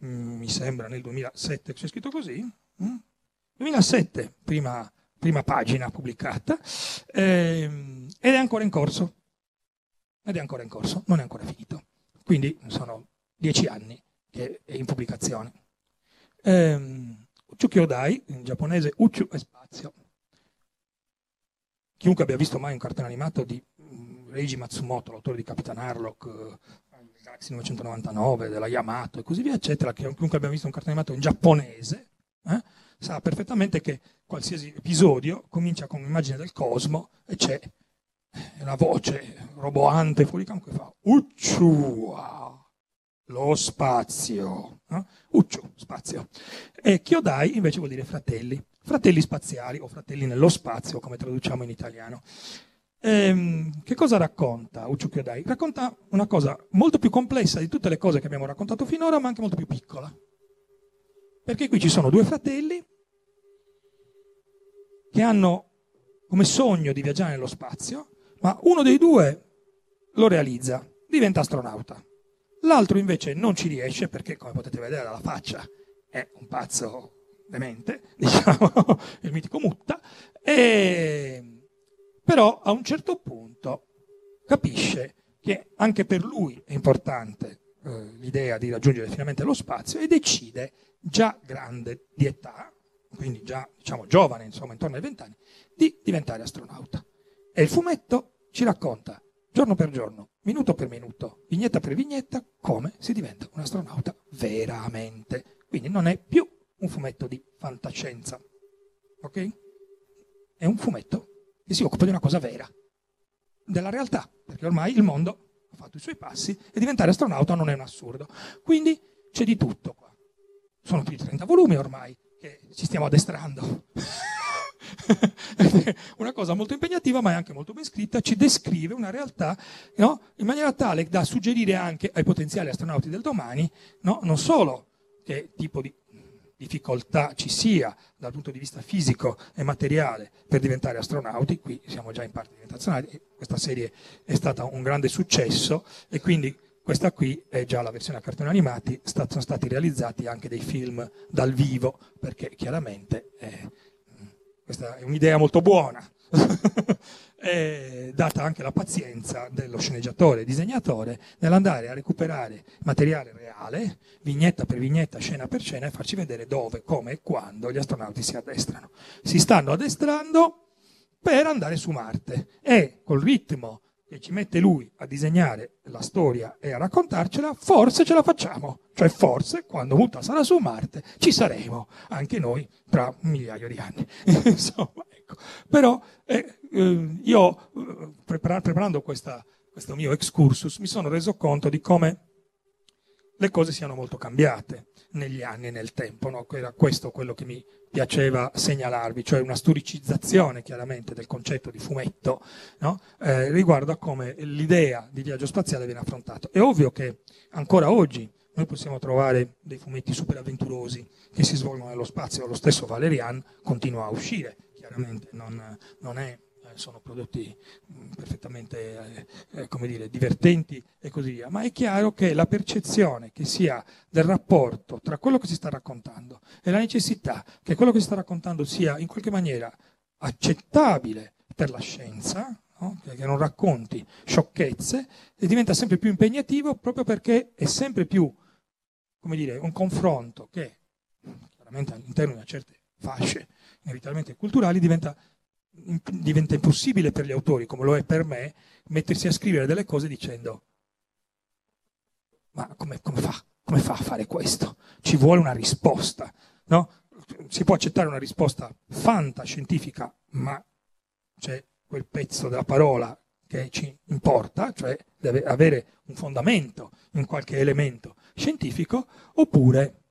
um, mi sembra, nel 2007, c'è scritto così? Mm? 2007, prima, prima, pagina pubblicata, ehm, ed è ancora in corso. Ed è ancora in corso, non è ancora finito. Quindi sono dieci anni che è in pubblicazione. Ehm, Kyodai, in giapponese Uchu è spazio. Chiunque abbia visto mai un cartone animato di um, Reiji Matsumoto, l'autore di Capitan Harlock, uh, Galaxy 999, della Yamato e così via, eccetera, chiunque abbia visto un cartone animato in giapponese, eh, sa perfettamente che qualsiasi episodio comincia con un'immagine del cosmo e c'è una voce roboante fuori campo che fa Uchu, lo spazio. No? Uccio, spazio. E Chiodai invece vuol dire fratelli, fratelli spaziali o fratelli nello spazio, come traduciamo in italiano. Ehm, che cosa racconta Uccio Chiodai? Racconta una cosa molto più complessa di tutte le cose che abbiamo raccontato finora, ma anche molto più piccola. Perché qui ci sono due fratelli che hanno come sogno di viaggiare nello spazio, ma uno dei due lo realizza, diventa astronauta l'altro invece non ci riesce perché, come potete vedere dalla faccia, è un pazzo demente, diciamo, il mitico Mutta, e... però a un certo punto capisce che anche per lui è importante eh, l'idea di raggiungere finalmente lo spazio e decide, già grande di età, quindi già diciamo giovane, insomma intorno ai vent'anni, di diventare astronauta. E il fumetto ci racconta giorno per giorno, minuto per minuto, vignetta per vignetta, come si diventa un astronauta veramente. Quindi non è più un fumetto di fantascienza, ok? È un fumetto che si occupa di una cosa vera, della realtà, perché ormai il mondo ha fatto i suoi passi e diventare astronauta non è un assurdo. Quindi c'è di tutto qua. Sono più di 30 volumi ormai che ci stiamo addestrando. una cosa molto impegnativa ma è anche molto ben scritta, ci descrive una realtà no? in maniera tale da suggerire anche ai potenziali astronauti del domani no? non solo che tipo di difficoltà ci sia dal punto di vista fisico e materiale per diventare astronauti, qui siamo già in parte diventati astronauti, questa serie è stata un grande successo e quindi questa qui è già la versione a cartoni animati, sono stati realizzati anche dei film dal vivo, perché chiaramente è, questa è un'idea molto buona. data anche la pazienza dello sceneggiatore e disegnatore nell'andare a recuperare materiale reale, vignetta per vignetta, scena per scena, e farci vedere dove, come e quando gli astronauti si addestrano. Si stanno addestrando per andare su Marte e col ritmo che ci mette lui a disegnare la storia e a raccontarcela, forse ce la facciamo. Cioè forse quando Mutta sarà su Marte ci saremo anche noi tra un migliaio di anni. Insomma, ecco. Però eh, eh, io, eh, prepara- preparando questa, questo mio excursus, mi sono reso conto di come le cose siano molto cambiate negli anni e nel tempo. No? Era questo quello che mi piaceva segnalarvi, cioè una storicizzazione chiaramente del concetto di fumetto no? eh, riguardo a come l'idea di viaggio spaziale viene affrontata. È ovvio che ancora oggi noi possiamo trovare dei fumetti super avventurosi che si svolgono nello spazio, lo stesso Valerian continua a uscire, chiaramente non, non è sono prodotti mm, perfettamente eh, come dire, divertenti e così via, ma è chiaro che la percezione che si ha del rapporto tra quello che si sta raccontando e la necessità che quello che si sta raccontando sia in qualche maniera accettabile per la scienza, no? che non racconti sciocchezze, diventa sempre più impegnativo proprio perché è sempre più come dire, un confronto che chiaramente all'interno di una certe fasce inevitabilmente culturali diventa diventa impossibile per gli autori, come lo è per me, mettersi a scrivere delle cose dicendo ma come, come, fa? come fa a fare questo? Ci vuole una risposta, no? Si può accettare una risposta fantascientifica, ma c'è quel pezzo della parola che ci importa, cioè deve avere un fondamento in qualche elemento scientifico, oppure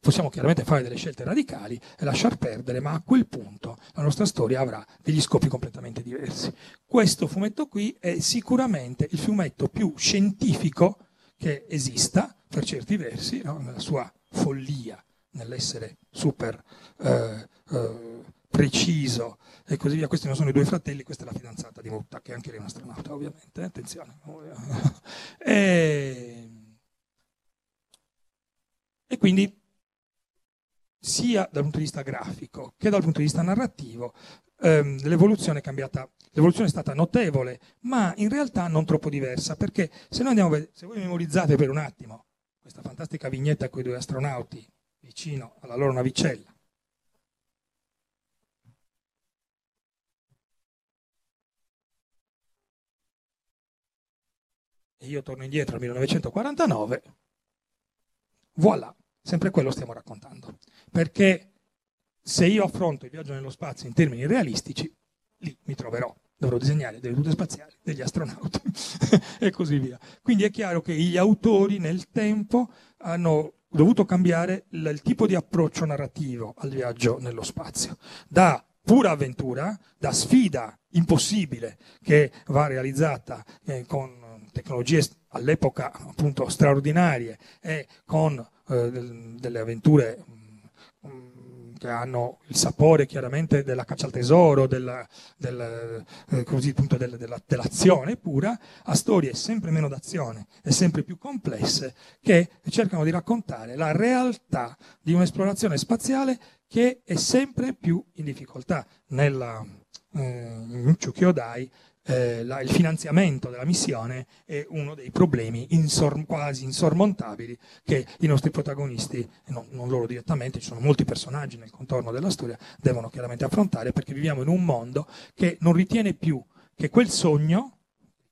possiamo chiaramente fare delle scelte radicali e lasciar perdere, ma a quel punto la nostra storia avrà degli scopi completamente diversi. Questo fumetto qui è sicuramente il fumetto più scientifico che esista, per certi versi, no? nella sua follia, nell'essere super eh, eh, preciso e così via. Questi non sono i due fratelli, questa è la fidanzata di Mutta, che anche lei è un astronauta, ovviamente, attenzione. e, e quindi sia dal punto di vista grafico che dal punto di vista narrativo, ehm, l'evoluzione è cambiata, l'evoluzione è stata notevole, ma in realtà non troppo diversa, perché se noi andiamo se voi memorizzate per un attimo questa fantastica vignetta con i due astronauti vicino alla loro navicella, e io torno indietro al 1949, voilà, sempre quello stiamo raccontando. Perché se io affronto il viaggio nello spazio in termini realistici, lì mi troverò. Dovrò disegnare delle rute spaziali, degli astronauti e così via. Quindi è chiaro che gli autori nel tempo hanno dovuto cambiare il, tipo di approccio narrativo al viaggio nello spazio. Da pura avventura, da sfida impossibile che va realizzata eh, con tecnologie all'epoca appunto straordinarie e con delle avventure mh, mm, che hanno il sapore chiaramente della caccia al tesoro, della, del, eh, così, appunto, del- della- dell'azione pura, a storie sempre meno d'azione e sempre più complesse che cercano di raccontare la realtà di un'esplorazione spaziale che è sempre più in difficoltà. Nella, eh, in Chukyodai eh, la- il finanziamento della missione è uno dei problemi insor- quasi insormontabili che i nostri protagonisti, non, non loro direttamente, ci sono molti personaggi nel contorno della storia, devono chiaramente affrontare perché viviamo in un mondo che non ritiene più che quel sogno,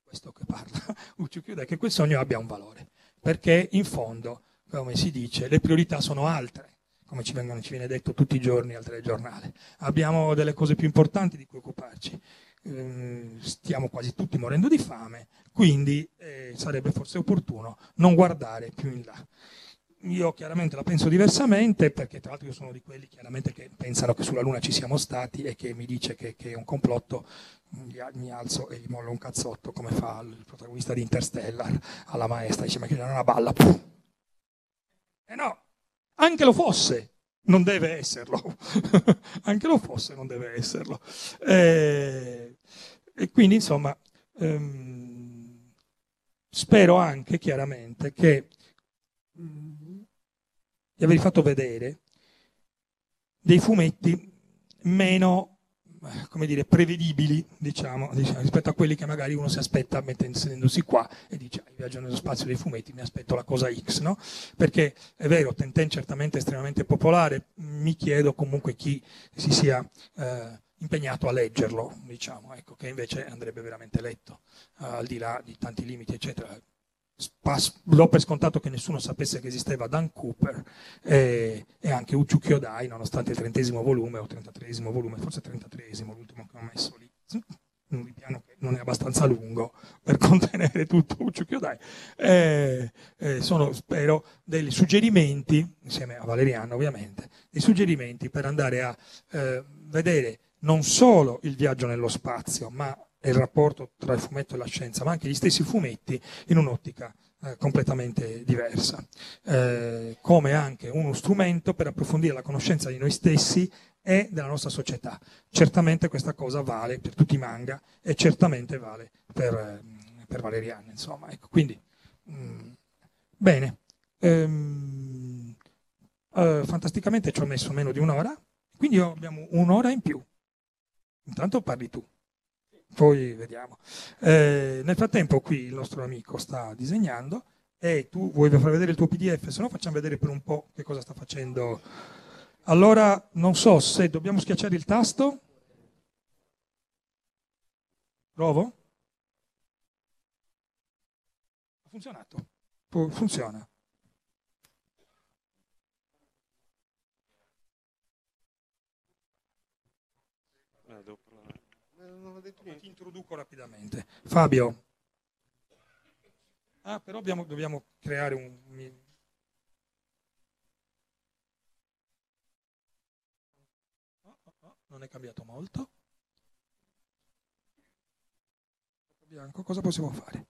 questo che parla Uchiukyuda, che quel sogno abbia un valore, perché in fondo, come si dice, le priorità sono altre, come ci, vengono- ci viene detto tutti i giorni al telegiornale. Abbiamo delle cose più importanti di cui occuparci. Ehm, Stiamo quasi tutti morendo di fame, quindi eh, sarebbe forse opportuno non guardare più in là. Io chiaramente la penso diversamente perché tra l'altro io sono di quelli chiaramente che pensano che sulla Luna ci siamo stati e che mi dice che, che è un complotto, mi, alzo e gli mollo un cazzotto come fa il protagonista di Interstellar alla maestra, dice ma che è una balla. E no, anche lo fosse, non deve esserlo. anche lo fosse, non deve esserlo. Eh, e quindi insomma ehm, spero anche chiaramente che mh, di avervi fatto vedere dei fumetti meno come dire, prevedibili diciamo, diciamo, rispetto a quelli che magari uno si aspetta mettendosi qua e dice ah, viaggio nello spazio dei fumetti mi aspetto la cosa X no? perché è vero Tenten certamente è estremamente popolare mi chiedo comunque chi si sia eh, impegnato a leggerlo diciamo ecco che invece andrebbe veramente letto eh, al di là di tanti limiti eccetera Do per scontato che nessuno sapesse che esisteva Dan Cooper e, e anche Uchu Kyodai, nonostante il trentesimo volume o trentatreesimo volume, forse trentattreesimo l'ultimo che ho messo lì, un piano che non è abbastanza lungo per contenere tutto Uchu Kyodai, eh, eh, sono spero dei suggerimenti, insieme a Valeriano ovviamente, dei suggerimenti per andare a eh, vedere non solo il viaggio nello spazio, ma e il rapporto tra il fumetto e la scienza, ma anche gli stessi fumetti in un'ottica eh, completamente diversa, eh, come anche uno strumento per approfondire la conoscenza di noi stessi e della nostra società. Certamente questa cosa vale per tutti i manga e certamente vale per, eh, per Valeriano, insomma. Ecco, quindi, mh, bene. Ehm, eh, fantasticamente ci ho messo meno di un'ora, quindi abbiamo un'ora in più. Intanto parli tu poi vediamo. Eh, nel frattempo qui il nostro amico sta disegnando e tu vuoi far vedere il tuo PDF, se no facciamo vedere per un po' che cosa sta facendo. Allora, non so se dobbiamo schiacciare il tasto. Provo? Ha funzionato? Fu- Funziona. Ti introduco rapidamente. Fabio. Ah, però abbiamo- dobbiamo creare un... Oh, oh, oh, Non è cambiato molto. Bianco, cosa possiamo fare?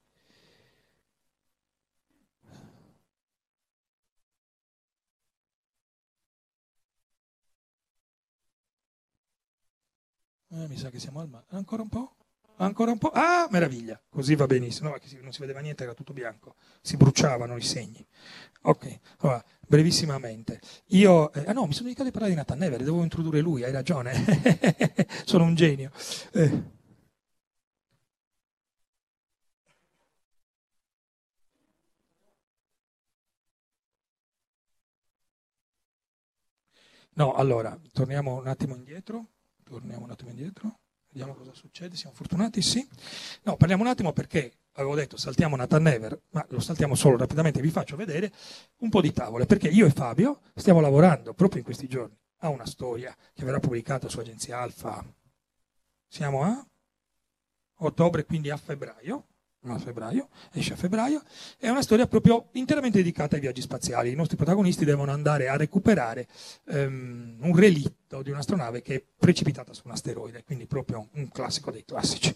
Eh, mi sa che siamo al mare. Ancora un po'? Ancora un po'? Ah, meraviglia! Così va benissimo. No, non si vedeva niente, era tutto bianco. Si bruciavano i segni. Ok, allora, brevissimamente. Io... eh, ah no, mi sono dedicato a parlare di Nathan Never, devo introdurre lui, hai ragione. sono un genio. Eh. No, allora, torniamo un attimo indietro. Torniamo un attimo indietro. Vediamo cosa succede. Siamo fortunati? Sì. No, parliamo un attimo perché avevo detto saltiamo Nathan Never, ma lo saltiamo solo rapidamente. Vi faccio vedere un po' di tavole perché io e Fabio stiamo lavorando proprio in questi giorni a una storia che verrà pubblicata su Agenzia Alfa. Siamo a ottobre, quindi a febbraio. A febbraio, esce a febbraio, è una storia proprio interamente dedicata ai viaggi spaziali. I nostri protagonisti devono andare a recuperare ehm, un relitto di un'astronave che è precipitata su un asteroide, quindi proprio un classico dei classici.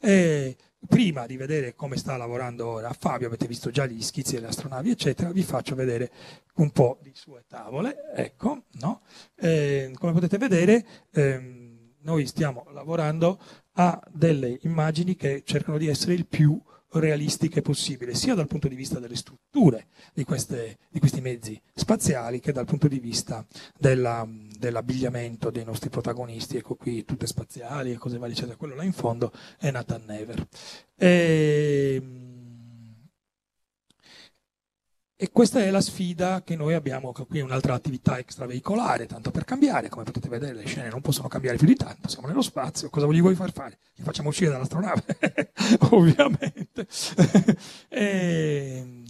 E prima di vedere come sta lavorando ora Fabio, avete visto già gli schizzi delle astronavi, eccetera, vi faccio vedere un po' di sue tavole. Ecco, no? Eh, come potete vedere, ehm, noi stiamo lavorando a delle immagini che cercano di essere il più realistiche possibile, sia dal punto di vista delle strutture di, queste, di questi mezzi spaziali che dal punto di vista della, dell'abbigliamento dei nostri protagonisti. Ecco qui tutte spaziali e cose varie, eccetera. Quello là in fondo è Nathan Never. E, e questa è la sfida che noi abbiamo, che qui è un'altra attività extraveicolare, tanto per cambiare, come potete vedere le scene non possono cambiare più di tanto, siamo nello spazio, cosa gli vuoi far fare? Li facciamo uscire dall'astronave, ovviamente. e,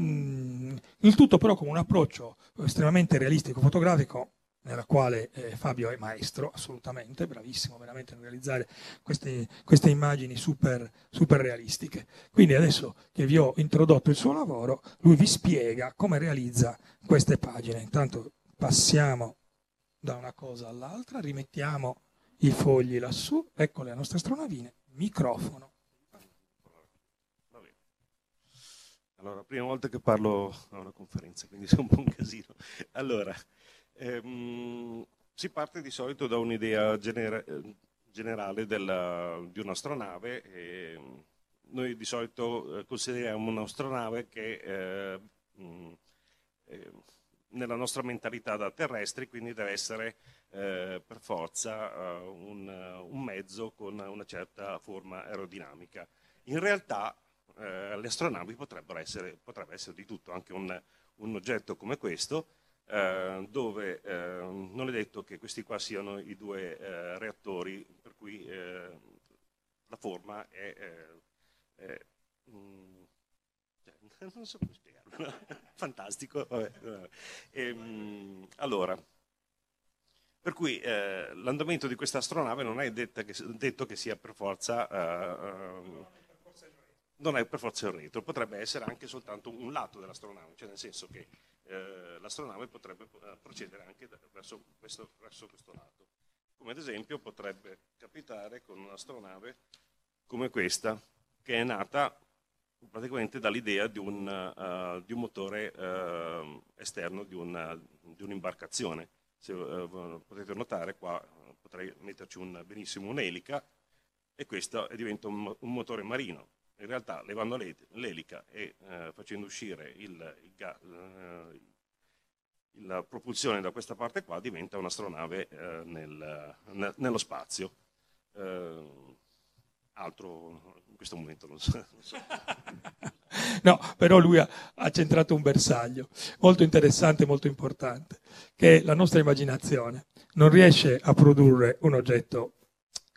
mm, il tutto però con un approccio estremamente realistico fotografico nella quale eh, Fabio è maestro, assolutamente, bravissimo veramente a realizzare queste, queste immagini super, super, realistiche. Quindi adesso che vi ho introdotto il suo lavoro, lui vi spiega come realizza queste pagine. Intanto passiamo da una cosa all'altra, rimettiamo i fogli lassù, ecco le nostre astronavine, microfono. Allora, prima volta che parlo a una conferenza, quindi è un po' un casino. Allora, Ehm, si parte di solito da un'idea genera- generale della, di un'astronave. E noi di solito eh, consideriamo un'astronave che eh, mh, eh, nella nostra mentalità da terrestri, quindi deve essere eh, per forza uh, un, un, mezzo con una certa forma aerodinamica. In realtà eh, le astronavi potrebbero essere, potrebbe essere di tutto, anche un, un oggetto come questo, eh, dove eh, non è detto che questi qua siano i due eh, reattori, per cui eh, la forma è... è, è mm, cioè, non so come spiegarlo, fantastico. E, ehm, allora, per cui eh, l'andamento di questa astronave non è che, detto che sia per forza non è per forza il retro, potrebbe essere anche soltanto un lato dell'astronave, cioè nel senso che eh, l'astronave potrebbe eh, procedere anche verso questo, verso questo lato. Come ad esempio potrebbe capitare con un'astronave come questa, che è nata praticamente dall'idea di, un, uh, di un, motore uh, esterno di, una, di, un'imbarcazione. Se uh, potete notare qua potrei metterci un, benissimo un'elica e questo diventa un, un motore marino in realtà levando l'elica e eh, facendo uscire il, il, eh, la propulsione da questa parte qua diventa un'astronave eh, nel, ne, nello spazio. Eh, altro in questo momento non so. Non so. no, però lui ha, ha, centrato un bersaglio molto interessante, molto importante, che la nostra immaginazione non riesce a produrre un oggetto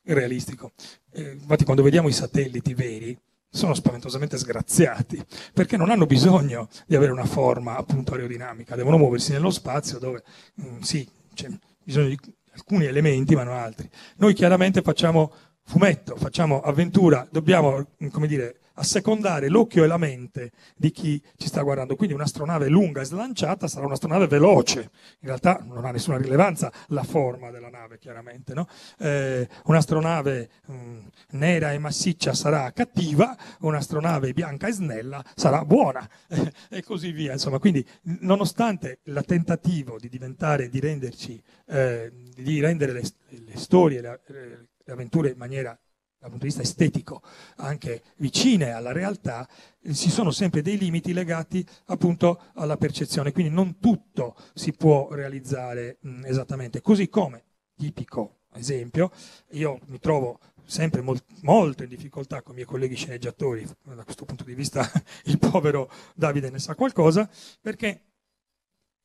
realistico. Eh, infatti quando vediamo i satelliti veri, sono spaventosamente sgraziati, perché non hanno bisogno di avere una forma appunto aerodinamica, devono muoversi nello spazio dove mm, sì, c'è bisogno di alcuni elementi, ma non altri. Noi chiaramente facciamo fumetto, facciamo avventura, dobbiamo, come dire, assecondare l'occhio e la mente di chi ci sta guardando. Quindi un'astronave lunga e slanciata sarà un'astronave veloce. In realtà non ha nessuna rilevanza la forma della nave, chiaramente. No? Eh, un'astronave mh, mm, nera e massiccia sarà cattiva, un'astronave bianca e snella sarà buona eh, e così via. Insomma, quindi nonostante il tentativo di diventare, di renderci, eh, di rendere le, le storie, le, le avventure in maniera dal punto di vista estetico anche vicine alla realtà, eh, ci sono sempre dei limiti legati appunto alla percezione, quindi non tutto si può realizzare mh, esattamente, così come tipico esempio, io mi trovo sempre molt, molto in difficoltà con i miei colleghi sceneggiatori, da questo punto di vista il povero Davide ne sa qualcosa, perché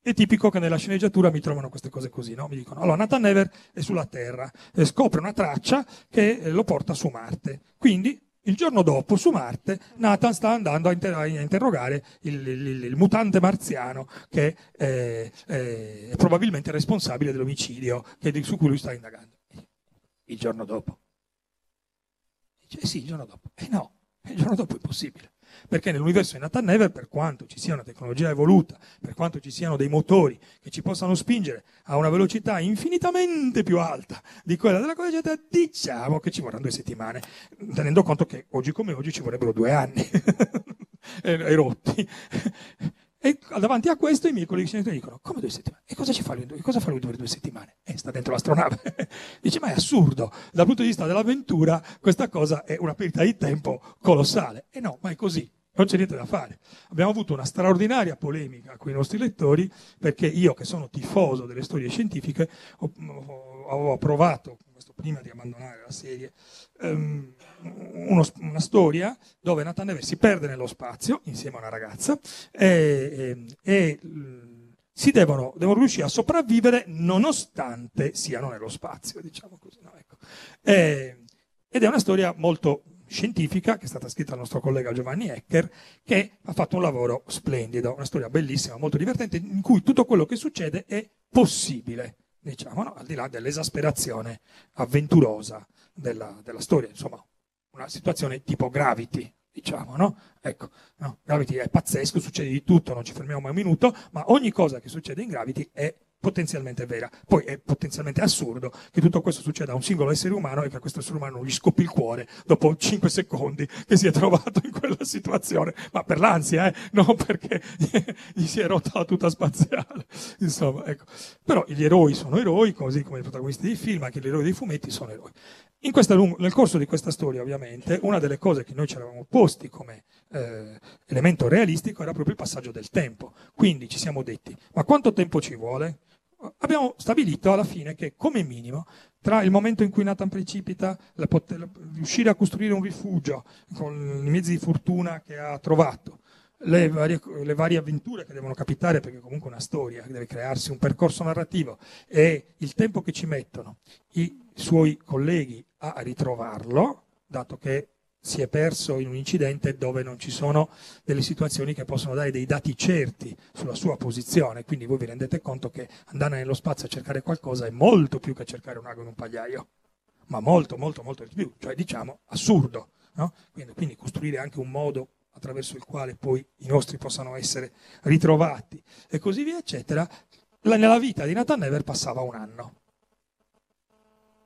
è tipico che nella sceneggiatura mi trovano queste cose così, no? Mi dicono, allora Nathan Never è sulla Terra, e scopre una traccia che eh, lo porta su Marte. Quindi il giorno dopo, su Marte, Nathan sta andando a, inter- a interrogare il, il, il, mutante marziano che è, è, è probabilmente responsabile dell'omicidio che, su cui lui sta indagando. Il giorno dopo. Dice, eh sì, il giorno dopo. Eh no, il giorno dopo è impossibile perché nell'universo di Nathan Never, per quanto ci sia una tecnologia evoluta, per quanto ci siano dei motori che ci possano spingere a una velocità infinitamente più alta di quella della corrente, diciamo che ci vorranno due settimane, tenendo conto che oggi come oggi ci vorrebbero due anni e rotti. E davanti a questo i miei colleghi senatori dicono: Come due settimane? E cosa ci fa lui? Cosa fa lui due settimane? E sta dentro l'astronave. Dice: Ma è assurdo. Dal punto di vista dell'avventura, questa cosa è una perdita di tempo colossale. E no, ma è così. Non c'è niente da fare. Abbiamo avuto una straordinaria polemica con i nostri lettori perché io, che sono tifoso delle storie scientifiche, ho, ho, ho provato, questo prima di abbandonare la serie, ehm, uno- una storia dove Nathan Never si perde nello spazio insieme a una ragazza e, e- e, si devono, devono riuscire a sopravvivere nonostante siano nello spazio, diciamo così. no? Ecco. E- ed è una storia molto scientifica che è stata scritta dal nostro collega Giovanni Ecker che ha fatto un lavoro splendido, una storia bellissima, molto divertente in cui tutto quello che succede è possibile, diciamo, no? al di là dell'esasperazione avventurosa della, della storia, insomma, una situazione tipo Gravity, diciamo, no? Ecco, no? Gravity è pazzesco, succede di tutto, non ci fermiamo mai un minuto, ma ogni cosa che succede in Gravity è potenzialmente vera. Poi è potenzialmente assurdo che tutto questo succeda a un singolo essere umano e che a questo essere umano gli scoppi il cuore dopo 5 secondi che si è trovato in quella situazione, ma per l'ansia, eh? non perché gli si è rotta la tuta spaziale. Insomma, ecco. Però gli eroi sono eroi, così come i protagonisti dei film, anche gli eroi dei fumetti sono eroi. Questa nel corso di questa storia, ovviamente, una delle cose che noi ci eravamo posti come eh, elemento realistico era proprio il passaggio del tempo. Quindi ci siamo detti, ma quanto tempo ci vuole? Abbiamo stabilito alla fine che, come minimo, tra il momento in cui Nathan precipita, la pot- la- riuscire a costruire un rifugio con i mezzi di fortuna che ha trovato, le varie, le varie avventure che devono capitare, perché comunque è una storia, deve crearsi un percorso narrativo, e il tempo che ci mettono i suoi colleghi a ritrovarlo, dato che si è perso in un incidente dove non ci sono delle situazioni che possono dare dei dati certi sulla sua posizione, quindi voi vi rendete conto che andare nello spazio a cercare qualcosa è molto più che cercare un ago in un pagliaio, ma molto, molto, molto di più, cioè diciamo assurdo. no? Quindi, quindi costruire anche un modo attraverso il quale poi i nostri possano essere ritrovati e così via, eccetera. La- nella vita di Nathan Never passava un anno.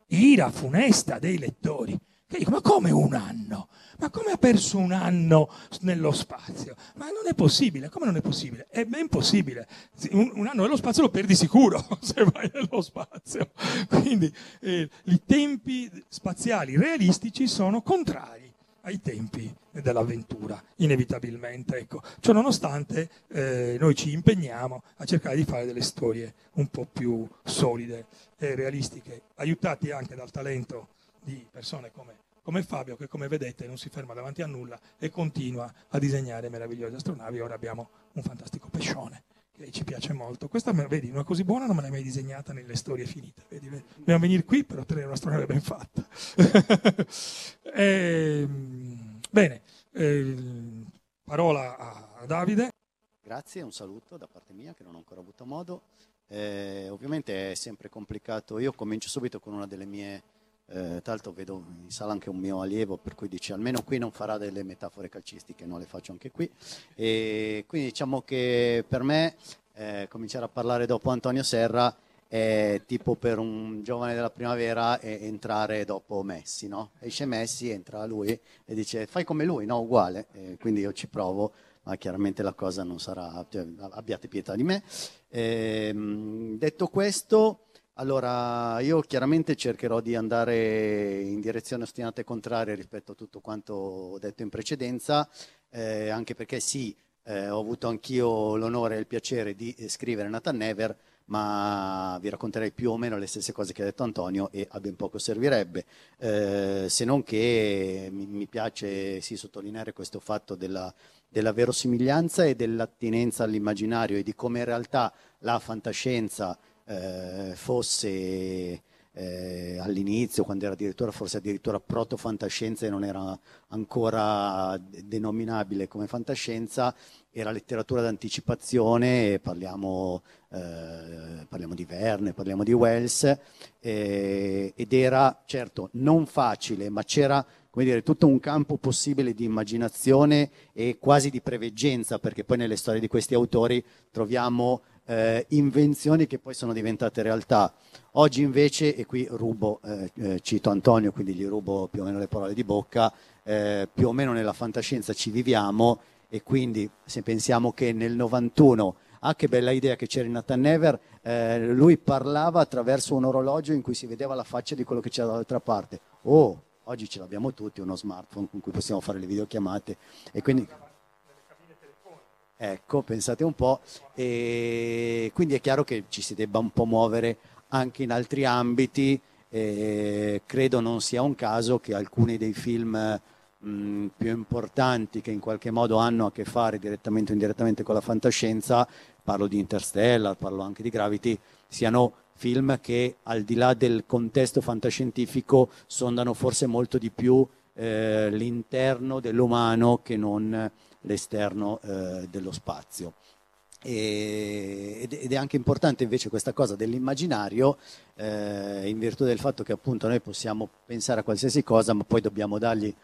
Ira funesta dei lettori. Che dico, ma come un anno? Ma come ha perso un anno nello spazio? Ma non è possibile, come non è possibile? È ben possibile. Un, anno nello spazio lo perdi sicuro se vai nello spazio. Quindi eh, i tempi spaziali realistici sono contrari ai tempi dell'avventura, inevitabilmente. Ecco. Ciò nonostante eh, noi ci impegniamo a cercare di fare delle storie un po' più solide e realistiche, aiutati anche dal talento di persone come, come Fabio, che come vedete non si ferma davanti a nulla e continua a disegnare meravigliose astronavi. Ora abbiamo un fantastico pescione che ci piace molto. Questa, vedi, una così buona non me l'hai mai disegnata nelle storie finite. Vedi, vedi. Dobbiamo venire qui per ottenere un'astronave ben fatta. Ehm, bene, eh, parola a Davide. Grazie, un saluto da parte mia che non ho ancora avuto modo. Eh, ovviamente è sempre complicato. Io comincio subito con una delle mie. Eh, tra l'altro vedo in sala anche un mio allievo, per cui dice almeno qui non farà delle metafore calcistiche, non le faccio anche qui. E quindi diciamo che per me eh, cominciare a parlare dopo Antonio Serra è tipo per un giovane della primavera entrare dopo Messi, no? Esce Messi, entra lui e dice fai come lui, no? Uguale. E quindi io ci provo, ma chiaramente la cosa non sarà, cioè, abbiate pietà di me. Ehm, detto questo, allora io chiaramente cercherò di andare in direzione ostinata e contraria rispetto a tutto quanto detto in precedenza, eh, anche perché sì, eh, ho avuto anch'io l'onore e il piacere di eh, scrivere Nathan Never, ma vi racconterei più o meno le stesse cose che ha detto Antonio e a ben poco servirebbe, eh, se non che mi piace sì, sottolineare questo fatto della, della verosimiglianza e dell'attinenza all'immaginario e di come in realtà la fantascienza eh, fosse eh, all'inizio, quando era addirittura forse addirittura proto-fantascienza e non era ancora de- denominabile come fantascienza, era letteratura d'anticipazione, parliamo, eh, parliamo di Verne, parliamo di Wells, eh, ed era certo non facile, ma c'era come dire, tutto un campo possibile di immaginazione e quasi di preveggenza, perché poi nelle storie di questi autori troviamo eh, invenzioni che poi sono diventate realtà. Oggi invece, e qui rubo, eh, eh, cito Antonio, quindi gli rubo più o meno le parole di bocca, eh, più o meno nella fantascienza ci viviamo e quindi se pensiamo che nel 91 ah che bella idea che c'era in Nathan Never, eh, lui parlava attraverso un orologio in cui si vedeva la faccia di quello che c'era dall'altra parte. Oh, oggi ce l'abbiamo tutti, uno smartphone con cui possiamo fare le videochiamate e quindi... Ecco, pensate un po', e quindi è chiaro che ci si debba un po' muovere anche in altri ambiti, e credo non sia un caso che alcuni dei film mh, più importanti che in qualche modo hanno a che fare direttamente o indirettamente con la fantascienza, parlo di Interstellar, parlo anche di Gravity, siano film che al di là del contesto fantascientifico sondano forse molto di più eh, l'interno dell'umano che non l'esterno eh, dello spazio. E, ed è anche importante invece questa cosa dell'immaginario eh, in virtù del fatto che appunto noi possiamo pensare a qualsiasi cosa ma poi dobbiamo dargli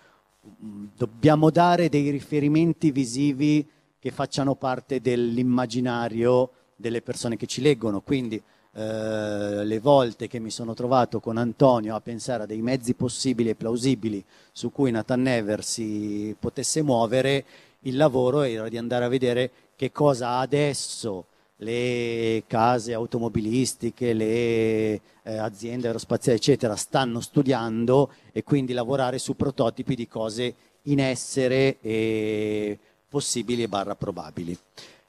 dobbiamo dare dei riferimenti visivi che facciano parte dell'immaginario delle persone che ci leggono. Quindi eh, le volte che mi sono trovato con Antonio a pensare a dei mezzi possibili e plausibili su cui Nathan Never si potesse muovere, il lavoro era di andare a vedere che cosa adesso le case automobilistiche, le eh, aziende aerospaziali, eccetera, stanno studiando e quindi lavorare su prototipi di cose in essere e possibili e barra probabili.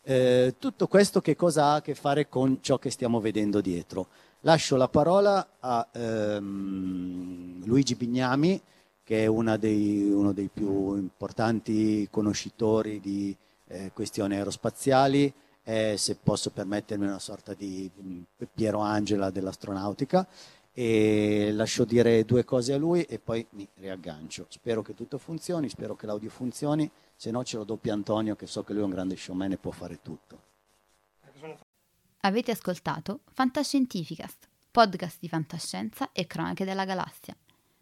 Eh, tutto questo che cosa ha a che fare con ciò che stiamo vedendo dietro? Lascio la parola a ehm, Luigi Bignami, che è dei, uno dei più importanti conoscitori di eh, questioni aerospaziali, è, se posso permettermi, una sorta di Piero Angela dell'astronautica e lascio dire due cose a lui e poi mi riaggancio. Spero che tutto funzioni, spero che l'audio funzioni, se no ce lo doppia Antonio che so che lui è un grande showman e può fare tutto. Avete ascoltato Fantascientificast, podcast di fantascienza e cronache della galassia,